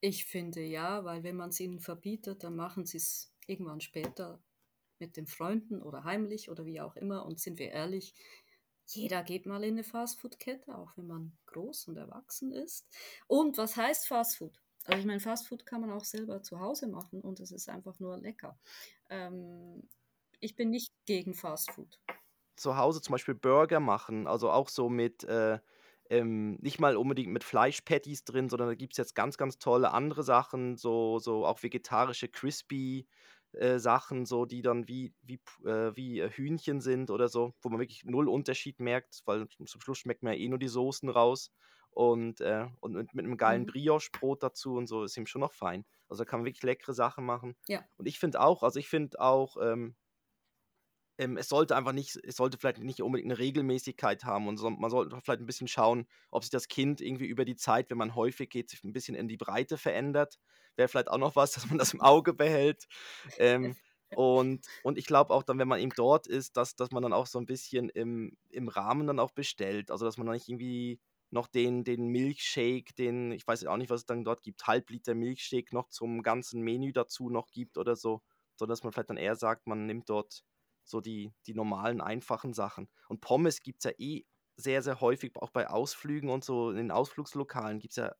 Ich finde ja, weil wenn man es ihnen verbietet, dann machen sie es irgendwann später mit den Freunden oder heimlich oder wie auch immer. Und sind wir ehrlich, jeder geht mal in eine Fastfood-Kette, auch wenn man groß und erwachsen ist. Und was heißt Fastfood? Also ich meine, Fastfood kann man auch selber zu Hause machen und es ist einfach nur lecker. Ähm, ich bin nicht gegen Fastfood. Zu Hause zum Beispiel Burger machen, also auch so mit, äh, ähm, nicht mal unbedingt mit Fleischpatties drin, sondern da gibt es jetzt ganz, ganz tolle andere Sachen, so, so auch vegetarische Crispy. Äh, Sachen, so die dann wie, wie, äh, wie äh, Hühnchen sind oder so, wo man wirklich null Unterschied merkt, weil zum Schluss schmeckt man ja eh nur die Soßen raus und, äh, und mit, mit einem geilen Mhm. Brioche-Brot dazu und so ist ihm schon noch fein. Also da kann man wirklich leckere Sachen machen. Ja. Und ich finde auch, also ich finde auch, ähm, ähm, es sollte einfach nicht, es sollte vielleicht nicht unbedingt eine Regelmäßigkeit haben und so, man sollte vielleicht ein bisschen schauen, ob sich das Kind irgendwie über die Zeit, wenn man häufig geht, sich ein bisschen in die Breite verändert. Wäre vielleicht auch noch was, dass man das im Auge behält. Ähm, und, und ich glaube auch dann, wenn man eben dort ist, dass, dass man dann auch so ein bisschen im, im Rahmen dann auch bestellt. Also dass man dann nicht irgendwie noch den, den Milkshake, den, ich weiß auch nicht, was es dann dort gibt, Halbliter Milkshake noch zum ganzen Menü dazu noch gibt oder so, sondern dass man vielleicht dann eher sagt, man nimmt dort so die, die normalen, einfachen Sachen. Und Pommes gibt es ja eh sehr, sehr häufig, auch bei Ausflügen und so, in den Ausflugslokalen gibt es ja,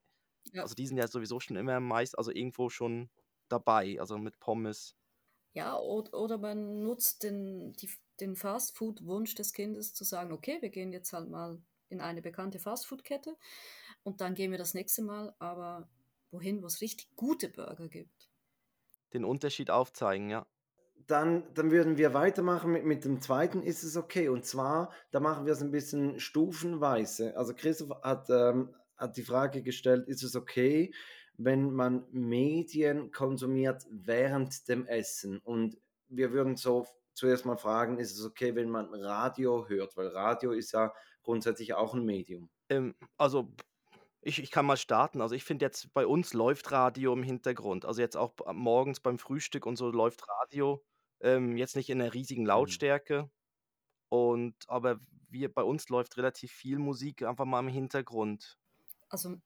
Ja. also die sind ja sowieso schon immer meist, also irgendwo schon dabei, also mit Pommes. Ja, oder, oder man nutzt den, die, den Fastfood-Wunsch des Kindes zu sagen, okay, wir gehen jetzt halt mal in eine bekannte Fastfood-Kette und dann gehen wir das nächste Mal aber wohin, wo es richtig gute Burger gibt. Den Unterschied aufzeigen, ja. Dann, dann würden wir weitermachen mit, mit dem zweiten, ist es okay. Und zwar, da machen wir es ein bisschen stufenweise. Also Christoph hat, ähm, hat die Frage gestellt, ist es okay, wenn man Medien konsumiert während dem Essen? Und wir würden so zuerst mal fragen, ist es okay, wenn man Radio hört? Weil Radio ist ja grundsätzlich auch ein Medium. Ähm, also ich, ich kann mal starten. Also ich finde jetzt, bei uns läuft Radio im Hintergrund. Also jetzt auch b- morgens beim Frühstück und so läuft Radio. Ähm, jetzt nicht in einer riesigen Lautstärke. Und aber wir, bei uns läuft relativ viel Musik einfach mal im Hintergrund. Also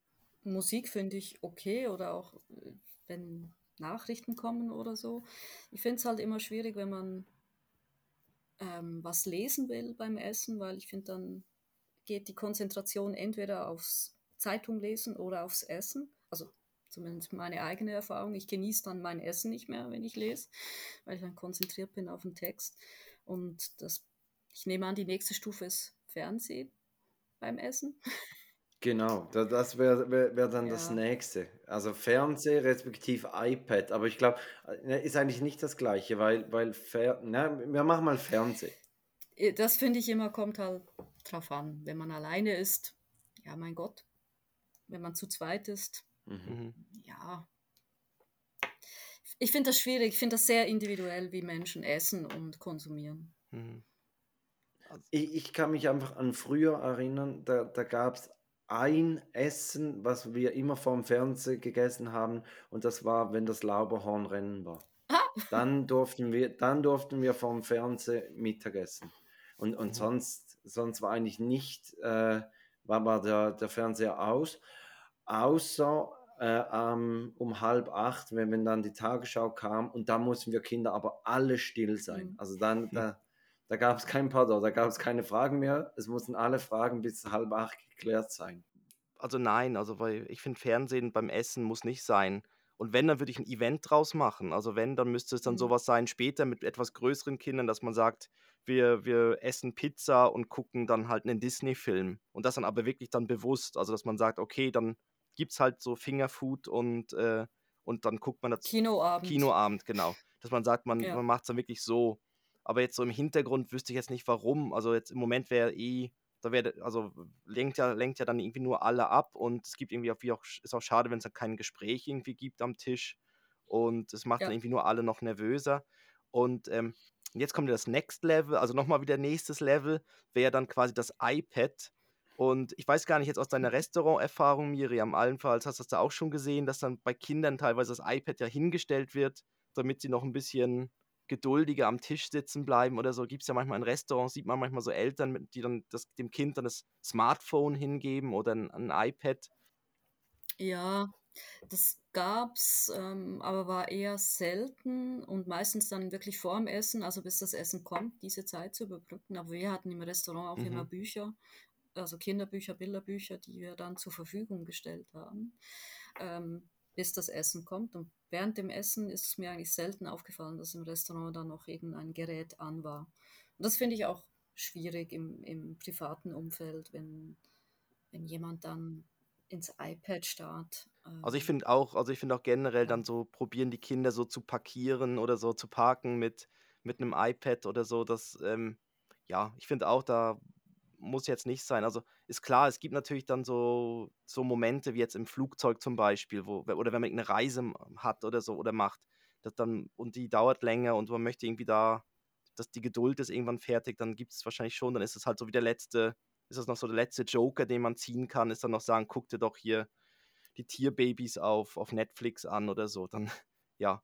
Musik finde ich okay oder auch äh, wenn Nachrichten kommen oder so. Ich finde es halt immer schwierig, wenn man ähm, was lesen will beim Essen, weil ich finde, dann geht die Konzentration entweder aufs Zeitung lesen oder aufs Essen. Also zumindest meine eigene Erfahrung. Ich genieße dann mein Essen nicht mehr, wenn ich lese, weil ich dann konzentriert bin auf den Text. Und das, ich nehme an, die nächste Stufe ist Fernsehen beim Essen. Genau, da- das wäre wär, wär dann das Ja. nächste. Also Fernseher respektive iPad. Aber ich glaube, ist eigentlich nicht das Gleiche, weil, weil Fer na, wir machen mal Fernsehen. Äh, Das finde ich immer, kommt halt drauf an. Wenn man alleine ist, ja, mein Gott. Wenn man zu zweit ist, Mhm. Mhm. ja. Ich finde das schwierig. Ich finde das sehr individuell, wie Menschen essen und konsumieren. Mhm. Ich, ich kann mich einfach an früher erinnern, da, da gab es ein Essen, was wir immer vorm Fernseher gegessen haben, und das war, wenn das Lauberhornrennen war. Ah. Dann durften wir, dann durften wir vorm Fernseher Mittagessen. Und, und Mhm. sonst, sonst war eigentlich nicht, äh, war, war der, der Fernseher aus, außer äh, um halb acht, wenn, wenn dann die Tagesschau kam, und da mussten wir Kinder aber alle still sein. Mhm. Also dann, da, da gab es kein Pardon, da gab es keine Fragen mehr. Es mussten alle Fragen bis halb acht geklärt sein. Also nein, also weil ich finde, Fernsehen beim Essen muss nicht sein. Und wenn, dann würde ich ein Event draus machen. Also wenn, dann müsste es dann Mhm. sowas sein, später mit etwas größeren Kindern, dass man sagt, wir, wir essen Pizza und gucken dann halt einen Disney-Film. Und das dann aber wirklich dann bewusst. Also dass man sagt, okay, dann gibt es halt so Fingerfood und, äh, und dann guckt man das Kinoabend. Kinoabend, genau. Dass man sagt, man, Ja. man macht es dann wirklich so. Aber jetzt so im Hintergrund wüsste ich jetzt nicht warum. Also jetzt im Moment wäre eh, da wäre, also lenkt ja, lenkt ja dann irgendwie nur alle ab und es gibt irgendwie auch, wie auch, ist auch schade, wenn es dann kein Gespräch irgendwie gibt am Tisch. Und es macht Ja. dann irgendwie nur alle noch nervöser. Und ähm, jetzt kommt ja das Next Level, also nochmal wieder nächstes Level, wäre dann quasi das iPad. Und ich weiß gar nicht jetzt aus deiner Restauranterfahrung, Miriam, allenfalls hast du das da auch schon gesehen, dass dann bei Kindern teilweise das iPad ja hingestellt wird, damit sie noch ein bisschen geduldiger am Tisch sitzen bleiben oder so. Gibt es ja manchmal in Restaurants, sieht man manchmal so Eltern, mit- die dann das, dem Kind dann das Smartphone hingeben oder ein, ein iPad. Ja, das gab's, ähm, aber war eher selten und meistens dann wirklich vorm Essen, also bis das Essen kommt, diese Zeit zu überbrücken. Aber wir hatten im Restaurant auch immer Mhm. Bücher, also Kinderbücher, Bilderbücher, die wir dann zur Verfügung gestellt haben, ähm, bis das Essen kommt. Und während dem Essen ist es mir eigentlich selten aufgefallen, dass im Restaurant dann noch irgendein Gerät an war. Und das finde ich auch schwierig im, im privaten Umfeld, wenn, wenn jemand dann ins iPad starrt. Also ich finde auch, also ich finde auch generell ja. dann so probieren die Kinder so zu parkieren oder so zu parken mit, mit einem iPad oder so. Das, ähm, ja, ich finde auch, da muss jetzt nicht sein. Also ist klar, es gibt natürlich dann so, so Momente wie jetzt im Flugzeug zum Beispiel, wo, oder wenn man eine Reise hat oder so oder macht, das dann, und die dauert länger und man möchte irgendwie da, dass die Geduld ist irgendwann fertig, dann gibt es wahrscheinlich schon, dann ist es halt so wie der letzte, ist das noch so der letzte Joker, den man ziehen kann, ist dann noch sagen, guck dir doch hier die Tierbabys auf, auf Netflix an oder so. Dann, ja.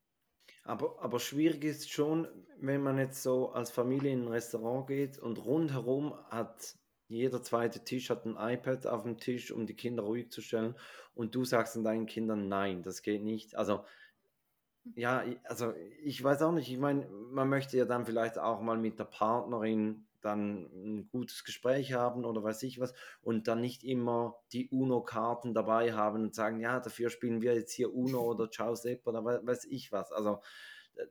Aber, aber schwierig ist schon, wenn man jetzt so als Familie in ein Restaurant geht und rundherum hat jeder zweite Tisch hat ein iPad auf dem Tisch, um die Kinder ruhig zu stellen und du sagst dann deinen Kindern, nein, das geht nicht. Also ja, also ich weiß auch nicht, ich meine, man möchte ja dann vielleicht auch mal mit der Partnerin dann ein gutes Gespräch haben oder weiß ich was und dann nicht immer die UNO-Karten dabei haben und sagen, ja, dafür spielen wir jetzt hier UNO oder Ciao Sepp oder wei- weiß ich was. Also äh,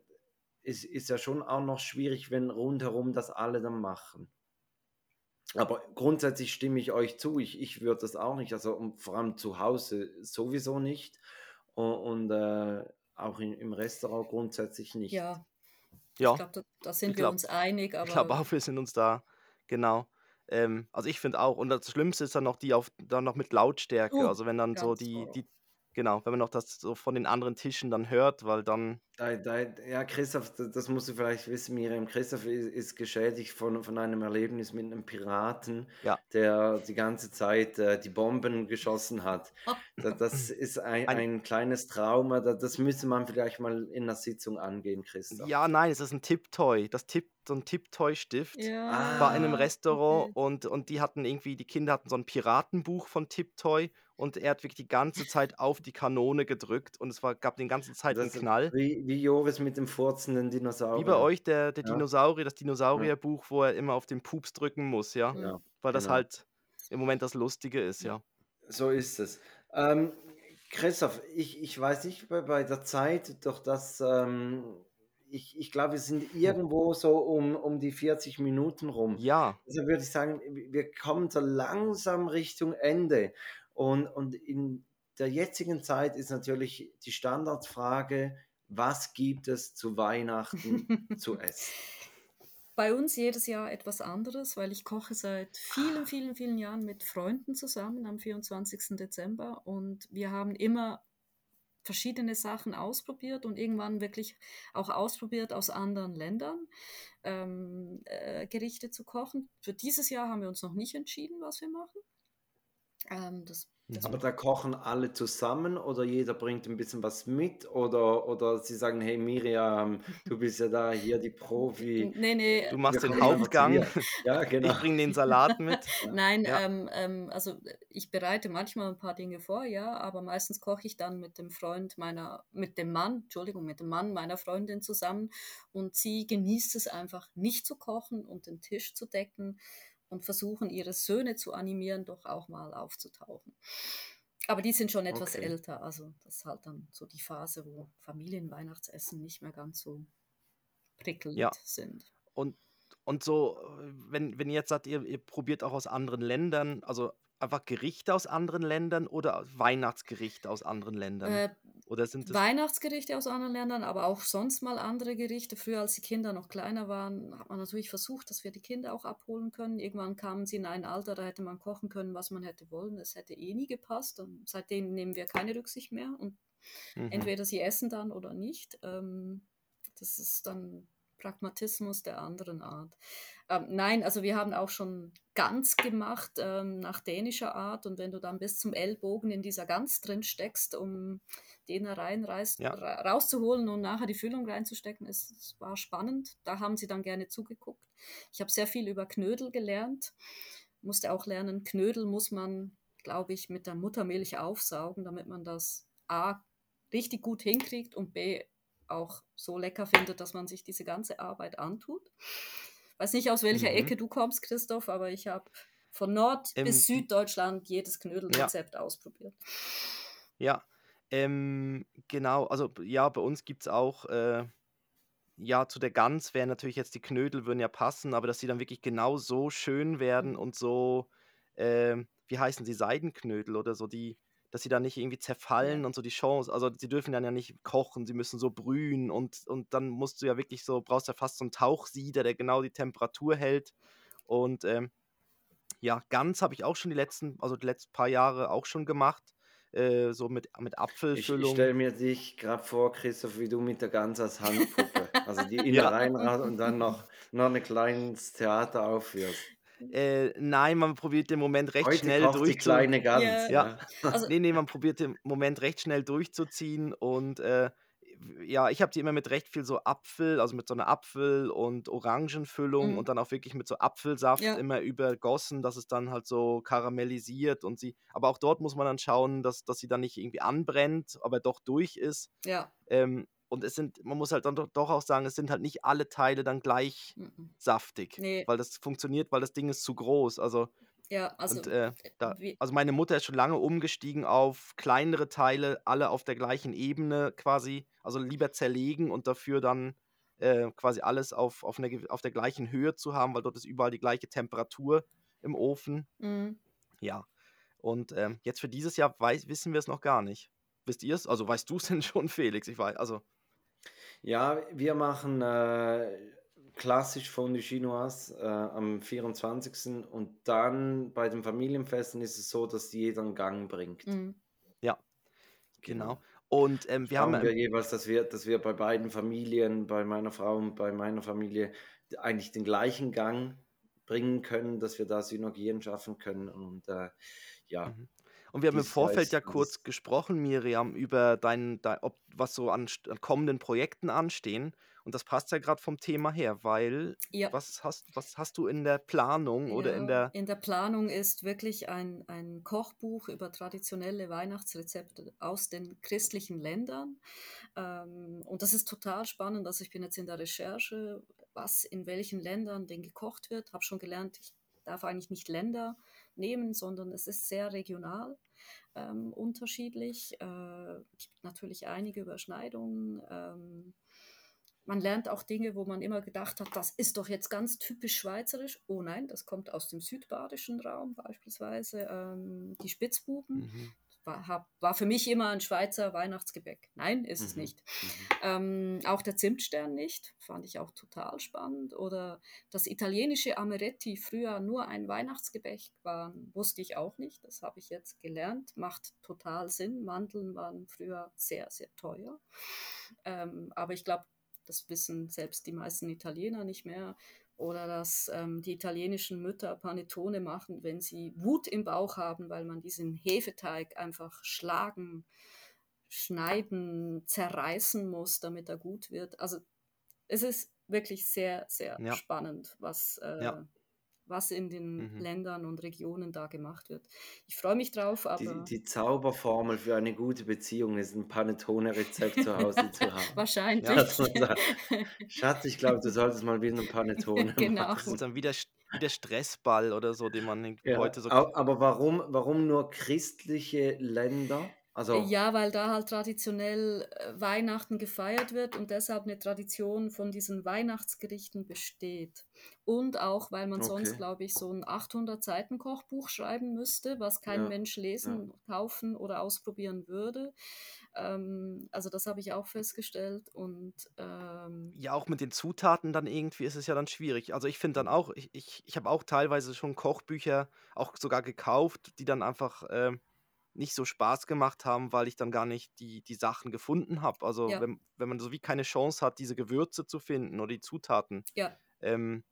ist, ist ja schon auch noch schwierig, wenn rundherum das alle dann machen. Aber grundsätzlich stimme ich euch zu, ich, ich würde das auch nicht, also vor allem zu Hause sowieso nicht und, und äh, auch in, im Restaurant grundsätzlich nicht. Ja, Ja, ich glaube, da, da sind ich wir uns einig, ich glaube aber auch, wir sind uns da, genau. Ähm, also ich finde auch, und das Schlimmste ist dann noch die auf, dann noch mit Lautstärke. uh, Also wenn dann so die, die, genau, wenn man noch das so von den anderen Tischen dann hört, weil dann, Da, da, ja, Christoph, das, das musst du vielleicht wissen, Miriam. Christoph ist, ist geschädigt von, von einem Erlebnis mit einem Piraten, ja, der die ganze Zeit äh, die Bomben geschossen hat. Ah, Da, das ist ein, ein, ein kleines Trauma, da, das müsste man vielleicht mal in einer Sitzung angehen, Christoph. ja, nein, es ist ein Tipptoy. Das Tipp, so ein Tipptoy-Stift bei einem ja, Ah, Restaurant okay. und, und die hatten irgendwie, die Kinder hatten so ein Piratenbuch von Tiptoy und er hat wirklich die ganze Zeit auf die Kanone gedrückt und es war, gab den ganzen Zeit einen Das ist Knall. wie, wie Joris mit dem furzenden Dinosaurier. Wie bei euch der, der Ja. Dinosaurier, das Dinosaurierbuch, wo er immer auf den Pups drücken muss, ja? Ja, Weil das genau. halt im Moment das Lustige ist, ja. So ist es. Ähm, Christoph, ich, ich weiß nicht bei, bei der Zeit, doch dass ähm, ich, ich glaube, wir sind irgendwo so um, um die 40 Minuten rum. Ja, Also würde ich sagen, wir kommen so langsam Richtung Ende. Und, und in der jetzigen Zeit ist natürlich die Standardfrage, was gibt es zu Weihnachten zu essen? Bei uns jedes Jahr etwas anderes, weil ich koche seit vielen, vielen, vielen Jahren mit Freunden zusammen am 24. Dezember und wir haben immer verschiedene Sachen ausprobiert und irgendwann wirklich auch ausprobiert aus anderen Ländern ähm, äh, Gerichte zu kochen. Für dieses Jahr haben wir uns noch nicht entschieden, was wir machen. Ähm, das, das Aber da kochen alle zusammen oder jeder bringt ein bisschen was mit oder, oder sie sagen, hey Miriam, du bist ja da hier die Profi. nee, nee, du machst den Hauptgang. Ja, genau. ich bringe den Salat mit. Nein, Ja. ähm, ähm, also ich bereite manchmal ein paar Dinge vor, ja, aber meistens koche ich dann mit dem Freund meiner, mit dem Mann, Entschuldigung, mit dem Mann meiner Freundin zusammen und sie genießt es einfach nicht zu kochen und den Tisch zu decken und versuchen ihre Söhne zu animieren, doch auch mal aufzutauchen. Aber die sind schon etwas Okay. älter, also das ist halt dann so die Phase, wo Familienweihnachtsessen nicht mehr ganz so prickelnd Ja. sind. Und, und so, äh, wenn, wenn ihr jetzt sagt, ihr, ihr probiert auch aus anderen Ländern, also einfach Gerichte aus anderen Ländern oder Weihnachtsgerichte aus anderen Ländern? Äh, oder sind es. Weihnachtsgerichte aus anderen Ländern, aber auch sonst mal andere Gerichte. Früher, als die Kinder noch kleiner waren, hat man natürlich versucht, dass wir die Kinder auch abholen können. Irgendwann kamen sie in ein Alter, da hätte man kochen können, was man hätte wollen. Es hätte eh nie gepasst. Und seitdem nehmen wir keine Rücksicht mehr. Und Mhm. entweder sie essen dann oder nicht. Ähm, das ist dann Pragmatismus der anderen Art. Ähm, nein, also wir haben auch schon Gans gemacht ähm, nach dänischer Art und wenn du dann bis zum Ellbogen in dieser Gans drin steckst, um den rein reißt, Ja. ra rauszuholen und nachher die Füllung reinzustecken, ist, es war spannend. Da haben sie dann gerne zugeguckt. Ich habe sehr viel über Knödel gelernt, musste auch lernen, Knödel muss man, glaube ich, mit der Muttermilch aufsaugen, damit man das A richtig gut hinkriegt und B auch so lecker findet, dass man sich diese ganze Arbeit antut. Weiß nicht, aus welcher Mhm. Ecke du kommst, Christoph, aber ich habe von Nord Ähm, bis Süddeutschland jedes Knödelrezept ausprobiert. Ja, ähm, genau, also ja, bei uns gibt es auch, äh, ja, zu der Gans wären natürlich jetzt die Knödel würden ja passen, aber dass sie dann wirklich genau so schön werden und so, ähm, wie heißen sie, Seidenknödel oder so, die, dass sie dann nicht irgendwie zerfallen und so die Chance, also sie dürfen dann ja nicht kochen, sie müssen so brühen und, und dann musst du ja wirklich so, brauchst ja fast so einen Tauchsieder, der genau die Temperatur hält und ähm, ja, Gans habe ich auch schon die letzten, also die letzten paar Jahre auch schon gemacht, äh, so mit, mit Ich, ich Apfelfüllung. stelle mir dich gerade vor, Christoph, wie du mit der Gans als Handpuppe, also die in Ja. rein raus und dann noch, noch ein kleines Theater aufführst. Äh, nein, man probiert den Moment recht Heute schnell kocht die kleine Gans. Ja. Ja. Also, Nee, nee, man probiert den Moment recht schnell durchzuziehen und äh, ja, ich habe die immer mit recht viel so Apfel, also mit so einer Apfel- und Orangenfüllung Mhm. und dann auch wirklich mit so Apfelsaft Ja. immer übergossen, dass es dann halt so karamellisiert und sie, aber auch dort muss man dann schauen, dass, dass sie dann nicht irgendwie anbrennt, aber doch durch ist. ja. Ähm, und es sind, man muss halt dann doch, doch auch sagen, es sind halt nicht alle Teile dann gleich mhm. saftig, Nee. weil das funktioniert, weil das Ding ist zu groß. Also Ja, also, und äh, da, also meine Mutter ist schon lange umgestiegen auf kleinere Teile, alle auf der gleichen Ebene quasi, also lieber zerlegen und dafür dann äh, quasi alles auf, auf, einer, gew- auf der gleichen Höhe zu haben, weil dort ist überall die gleiche Temperatur im Ofen. mhm. Ja. Und ähm, jetzt für dieses Jahr weiß, wissen wir es noch gar nicht. Wisst ihr es? Also weißt du es denn schon, Felix? Ich weiß, also Ja, wir machen äh, klassisch Fondue Chinoise äh, am 24. Und dann bei den Familienfesten ist es so, dass jeder einen Gang bringt. Mhm. ja, genau. Und ähm, wir haben Schauen ja wir jeweils, dass wir, dass wir bei beiden Familien, bei meiner Frau und bei meiner Familie, eigentlich den gleichen Gang bringen können, dass wir da Synergien schaffen können. Und äh, ja, Mhm. Und wir haben im Vorfeld ja kurz gesprochen, Miriam, über dein, dein ob, was so an, an kommenden Projekten anstehen. Und das passt ja gerade vom Thema her, weil Ja. was hast, was hast du in der Planung oder in Ja, der. in der Planung ist wirklich ein, ein Kochbuch über traditionelle Weihnachtsrezepte aus den christlichen Ländern. Ähm, und das ist total spannend. Also ich bin jetzt in der Recherche, was in welchen Ländern denn gekocht wird. Habe schon gelernt, ich darf eigentlich nicht Länder nehmen, sondern es ist sehr regional ähm, unterschiedlich. Äh, gibt natürlich einige Überschneidungen. Ähm, man lernt auch Dinge, wo man immer gedacht hat, das ist doch jetzt ganz typisch schweizerisch. Oh nein, das kommt aus dem südbadischen Raum beispielsweise. Ähm, die Spitzbuben Mhm. War, hab, war für mich immer ein Schweizer Weihnachtsgebäck. Nein, ist es Mhm. nicht. Mhm. Ähm, auch der Zimtstern nicht, fand ich auch total spannend. Oder das italienische Amaretti früher nur ein Weihnachtsgebäck war, wusste ich auch nicht. Das habe ich jetzt gelernt. Macht total Sinn. Mandeln waren früher sehr, sehr teuer. Ähm, aber ich glaube, das wissen selbst die meisten Italiener nicht mehr. Oder dass ähm, die italienischen Mütter Panettone machen, wenn sie Wut im Bauch haben, weil man diesen Hefeteig einfach schlagen, schneiden, zerreißen muss, damit er gut wird. Also es ist wirklich sehr, sehr Ja. spannend, was, äh, Ja. Was in den Mhm. Ländern und Regionen da gemacht wird. Ich freue mich drauf, Die, aber die Zauberformel für eine gute Beziehung ist, ein Panettone-Rezept zu Hause zu haben. wahrscheinlich. Man sagt, Schatz, ich glaube, du solltest mal wieder eine Panettone Genau. Das ist machen. dann wieder, wie der Stressball oder so, den man Ja, heute so. aber warum, warum nur christliche Länder? Also, Ja, weil da halt traditionell äh, Weihnachten gefeiert wird und deshalb eine Tradition von diesen Weihnachtsgerichten besteht. Und auch, weil man sonst, Okay. glaube ich, so ein 800-Seiten-Kochbuch schreiben müsste, was kein Ja, Mensch lesen, kaufen oder ausprobieren würde. Ähm, also das habe ich auch festgestellt. Und ähm, Ja, auch mit den Zutaten dann irgendwie ist es ja dann schwierig. Also ich finde dann auch, ich, ich, ich habe auch teilweise schon Kochbücher auch sogar gekauft, die dann einfach ähm, nicht so Spaß gemacht haben, weil ich dann gar nicht die, die Sachen gefunden habe. Also Ja. wenn, wenn man so wie keine Chance hat, diese Gewürze zu finden oder die Zutaten, ja, ähm,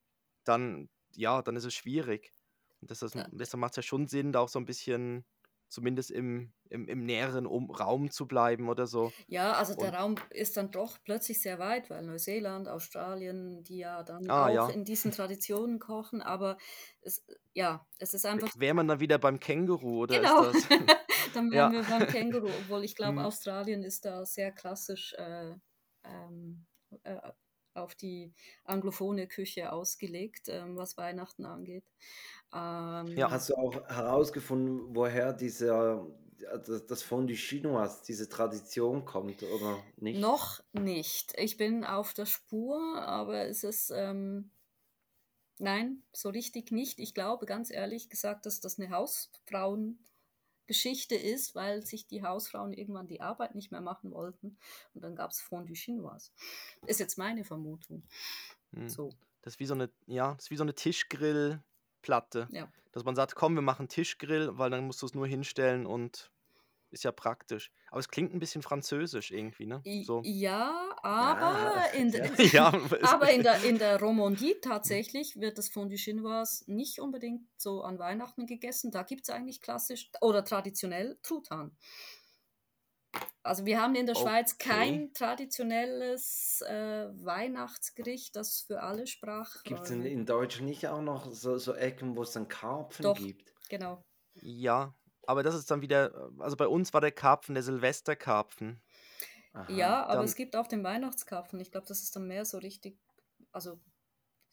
dann, ja, dann ist es schwierig. Und das ist, Ja. deshalb macht es ja schon Sinn, da auch so ein bisschen zumindest im, im, im näheren um Raum zu bleiben oder so. ja, also der Und- Raum ist dann doch plötzlich sehr weit, weil Neuseeland, Australien, die ja dann Ah, auch ja. in diesen Traditionen kochen, aber es, ja, es ist einfach Wäre man dann wieder beim Känguru oder Genau, ist das... dann Ja. wären wir beim Känguru, obwohl ich glaube, Hm. Australien ist da sehr klassisch äh, ähm, äh, auf die anglophone Küche ausgelegt, ähm, was Weihnachten angeht. Ähm, Ja. hast du auch herausgefunden, woher dieser, das, das Fondue Chinois, diese Tradition kommt oder nicht? Noch nicht. Ich bin auf der Spur, aber es ist, ähm, nein, so richtig nicht. Ich glaube ganz ehrlich gesagt, dass das eine Hausfrauengeschichte ist, weil sich die Hausfrauen irgendwann die Arbeit nicht mehr machen wollten und dann gab es Fondue Chinois. Ist jetzt meine Vermutung. Hm. So, Das ist wie so eine, ja, das ist wie so eine Tischgrillplatte. ja. Dass man sagt, komm, wir machen Tischgrill, weil dann musst du es nur hinstellen und ist ja praktisch. Aber es klingt ein bisschen französisch irgendwie, ne? So. Ja, aber in, ja. der- ja, Aber in der, in der Romandie tatsächlich wird das Fondue Chinois nicht unbedingt so an Weihnachten gegessen. Da gibt es eigentlich klassisch oder traditionell Truthahn. Also wir haben in der Schweiz Okay. kein traditionelles äh, Weihnachtsgericht, das für alle Sprach. Gibt es in, in Deutschland nicht auch noch so, so Ecken, wo es dann Karpfen Doch. gibt? Genau. ja, aber das ist dann wieder, also bei uns war der Karpfen der Silvesterkarpfen. Aha. Ja, aber dann- es gibt auch den Weihnachtskarpfen. Ich glaube, das ist dann mehr so richtig, also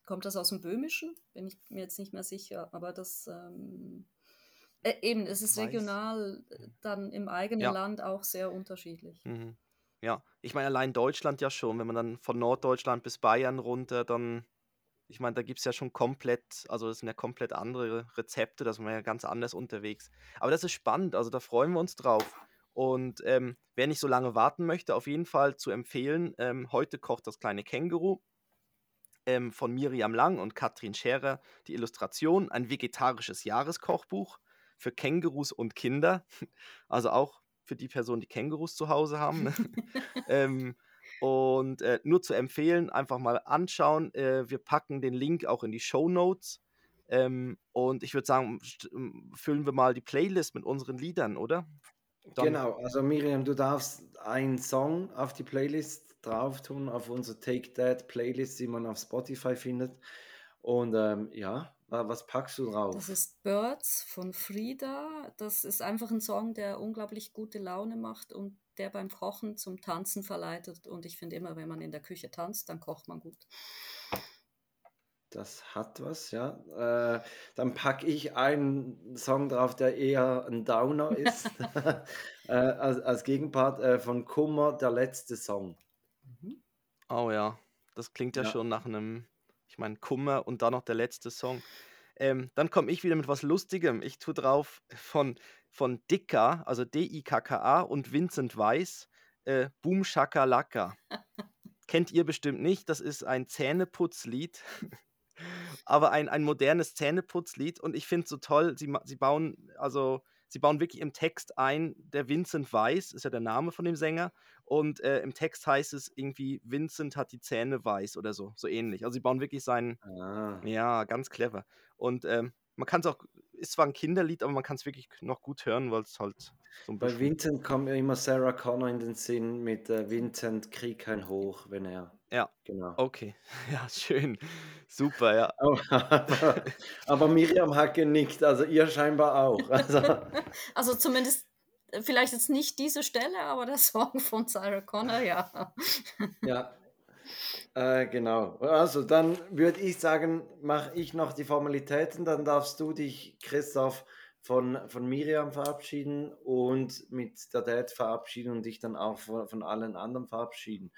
kommt das aus dem Böhmischen? Bin ich mir jetzt nicht mehr sicher, aber das ähm, äh, eben, es ist Weiß- regional äh, dann im eigenen Ja. Land auch sehr unterschiedlich. Mhm. Ja, ich meine, allein Deutschland ja schon, wenn man dann von Norddeutschland bis Bayern runter, dann, ich meine, da gibt es ja schon komplett, also das sind ja komplett andere Rezepte, da sind wir ja ganz anders unterwegs. Aber das ist spannend, also da freuen wir uns drauf. Und ähm, wer nicht so lange warten möchte, auf jeden Fall zu empfehlen, ähm, heute kocht das kleine Känguru ähm, von Miriam Lang und Katrin Scherer, die Illustration, ein vegetarisches Jahreskochbuch für Kängurus und Kinder, also auch für die Personen, die Kängurus zu Hause haben. Ne? und äh, nur zu empfehlen, einfach mal anschauen. Äh, wir packen den Link auch in die Show Notes. Ähm, und ich würde sagen, füllen wir mal die Playlist mit unseren Liedern, oder? Dann- Genau, also Miriam, du darfst einen Song auf die Playlist drauf tun, auf unsere Take That Playlist, die man auf Spotify findet. Und ähm, ja, wa- was packst du Das drauf? ist Birds von Frida. Das ist einfach ein Song, der unglaublich gute Laune macht und der beim Kochen zum Tanzen verleitet. Und ich finde immer, wenn man in der Küche tanzt, dann kocht man gut. Das hat was, ja. Äh, dann packe ich einen Song drauf, der eher ein Downer ist, äh, als, als Gegenpart äh, von Kummer, der letzte Song. Oh ja, das klingt ja, Ja. schon nach einem, ich meine, Kummer und dann noch der letzte Song. Ähm, dann komme ich wieder mit was Lustigem. Ich tue drauf von, von Dicka, also D-I-K-K-A und Vincent Weiss, äh, Boom Shakalaka. Kennt ihr bestimmt nicht, das ist ein Zähneputzlied. aber ein, ein modernes Zähneputzlied und ich finde es so toll, sie, sie bauen, also sie bauen wirklich im Text ein, der Vincent Weiss, ist ja der Name von dem Sänger, und äh, im Text heißt es irgendwie, Vincent hat die Zähne weiß oder so, so ähnlich. Also sie bauen wirklich seinen, Ah, ja, ganz clever. Und ähm, man kann es auch, ist zwar ein Kinderlied, aber man kann es wirklich noch gut hören, weil es halt so ein bei. Vincent kommt mir immer Sarah Connor in den Sinn mit äh, Vincent krieg kein Hoch, wenn er. Ja, Genau. okay. Ja, schön. Super, ja. Aber, aber Miriam hat genickt, also ihr scheinbar auch. Also, Also zumindest, äh, vielleicht jetzt nicht diese Stelle, aber der Song von Sarah Connor, ja. ja, äh, genau. Also dann würde ich sagen, mache ich noch die Formalitäten, dann darfst du dich, Christoph, von, von Miriam verabschieden und mit der Dad verabschieden und dich dann auch von, von allen anderen verabschieden.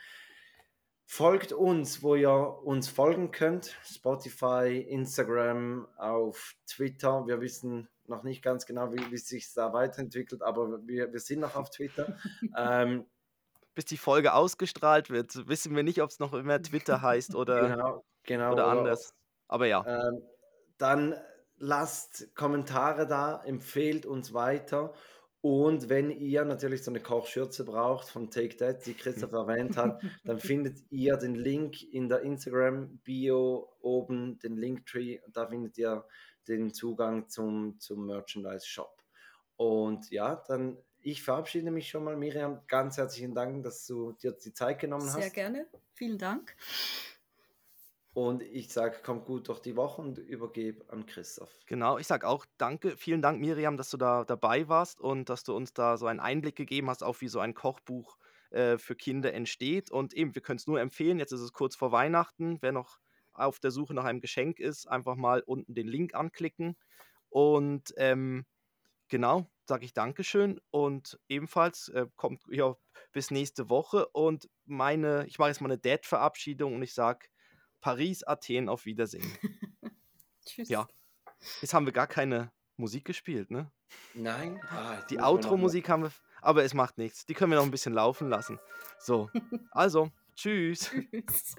Folgt uns, wo ihr uns folgen könnt. Spotify, Instagram, auf Twitter. Wir wissen noch nicht ganz genau, wie, wie sich da weiterentwickelt, aber wir, wir sind noch auf Twitter. ähm, Bis die Folge ausgestrahlt wird, wissen wir nicht, ob es noch immer Twitter heißt oder, genau, genau. oder anders. Aber ja. Ähm, dann lasst Kommentare da, empfehlt uns weiter. Und wenn ihr natürlich so eine Kochschürze braucht von Take That, die Christoph erwähnt hat, dann findet ihr den Link in der Instagram-Bio oben, den Linktree. Da findet ihr den Zugang zum, zum Merchandise-Shop. Und ja, dann ich verabschiede mich schon mal, Miriam. Ganz herzlichen Dank, dass du dir die Zeit genommen Sehr hast. gerne. Vielen Dank. Und ich sage, kommt gut durch die Woche und übergebe an Christoph. Genau, ich sage auch danke, vielen Dank, Miriam, dass du da dabei warst und dass du uns da so einen Einblick gegeben hast, auf wie so ein Kochbuch äh, für Kinder entsteht. Und eben, wir können es nur empfehlen, jetzt ist es kurz vor Weihnachten, wer noch auf der Suche nach einem Geschenk ist, einfach mal unten den Link anklicken. Und ähm, genau, sage ich Dankeschön und ebenfalls äh, kommt ja bis nächste Woche und meine, ich mache jetzt mal eine Dad-Verabschiedung und ich sage Paris, Athen, auf Wiedersehen. Tschüss. Ja. Jetzt haben wir gar keine Musik gespielt, ne? Nein? Ah, Die Outro-Musik haben wir, aber es macht nichts. Die können wir noch ein bisschen laufen lassen. So, also, tschüss. Tschüss.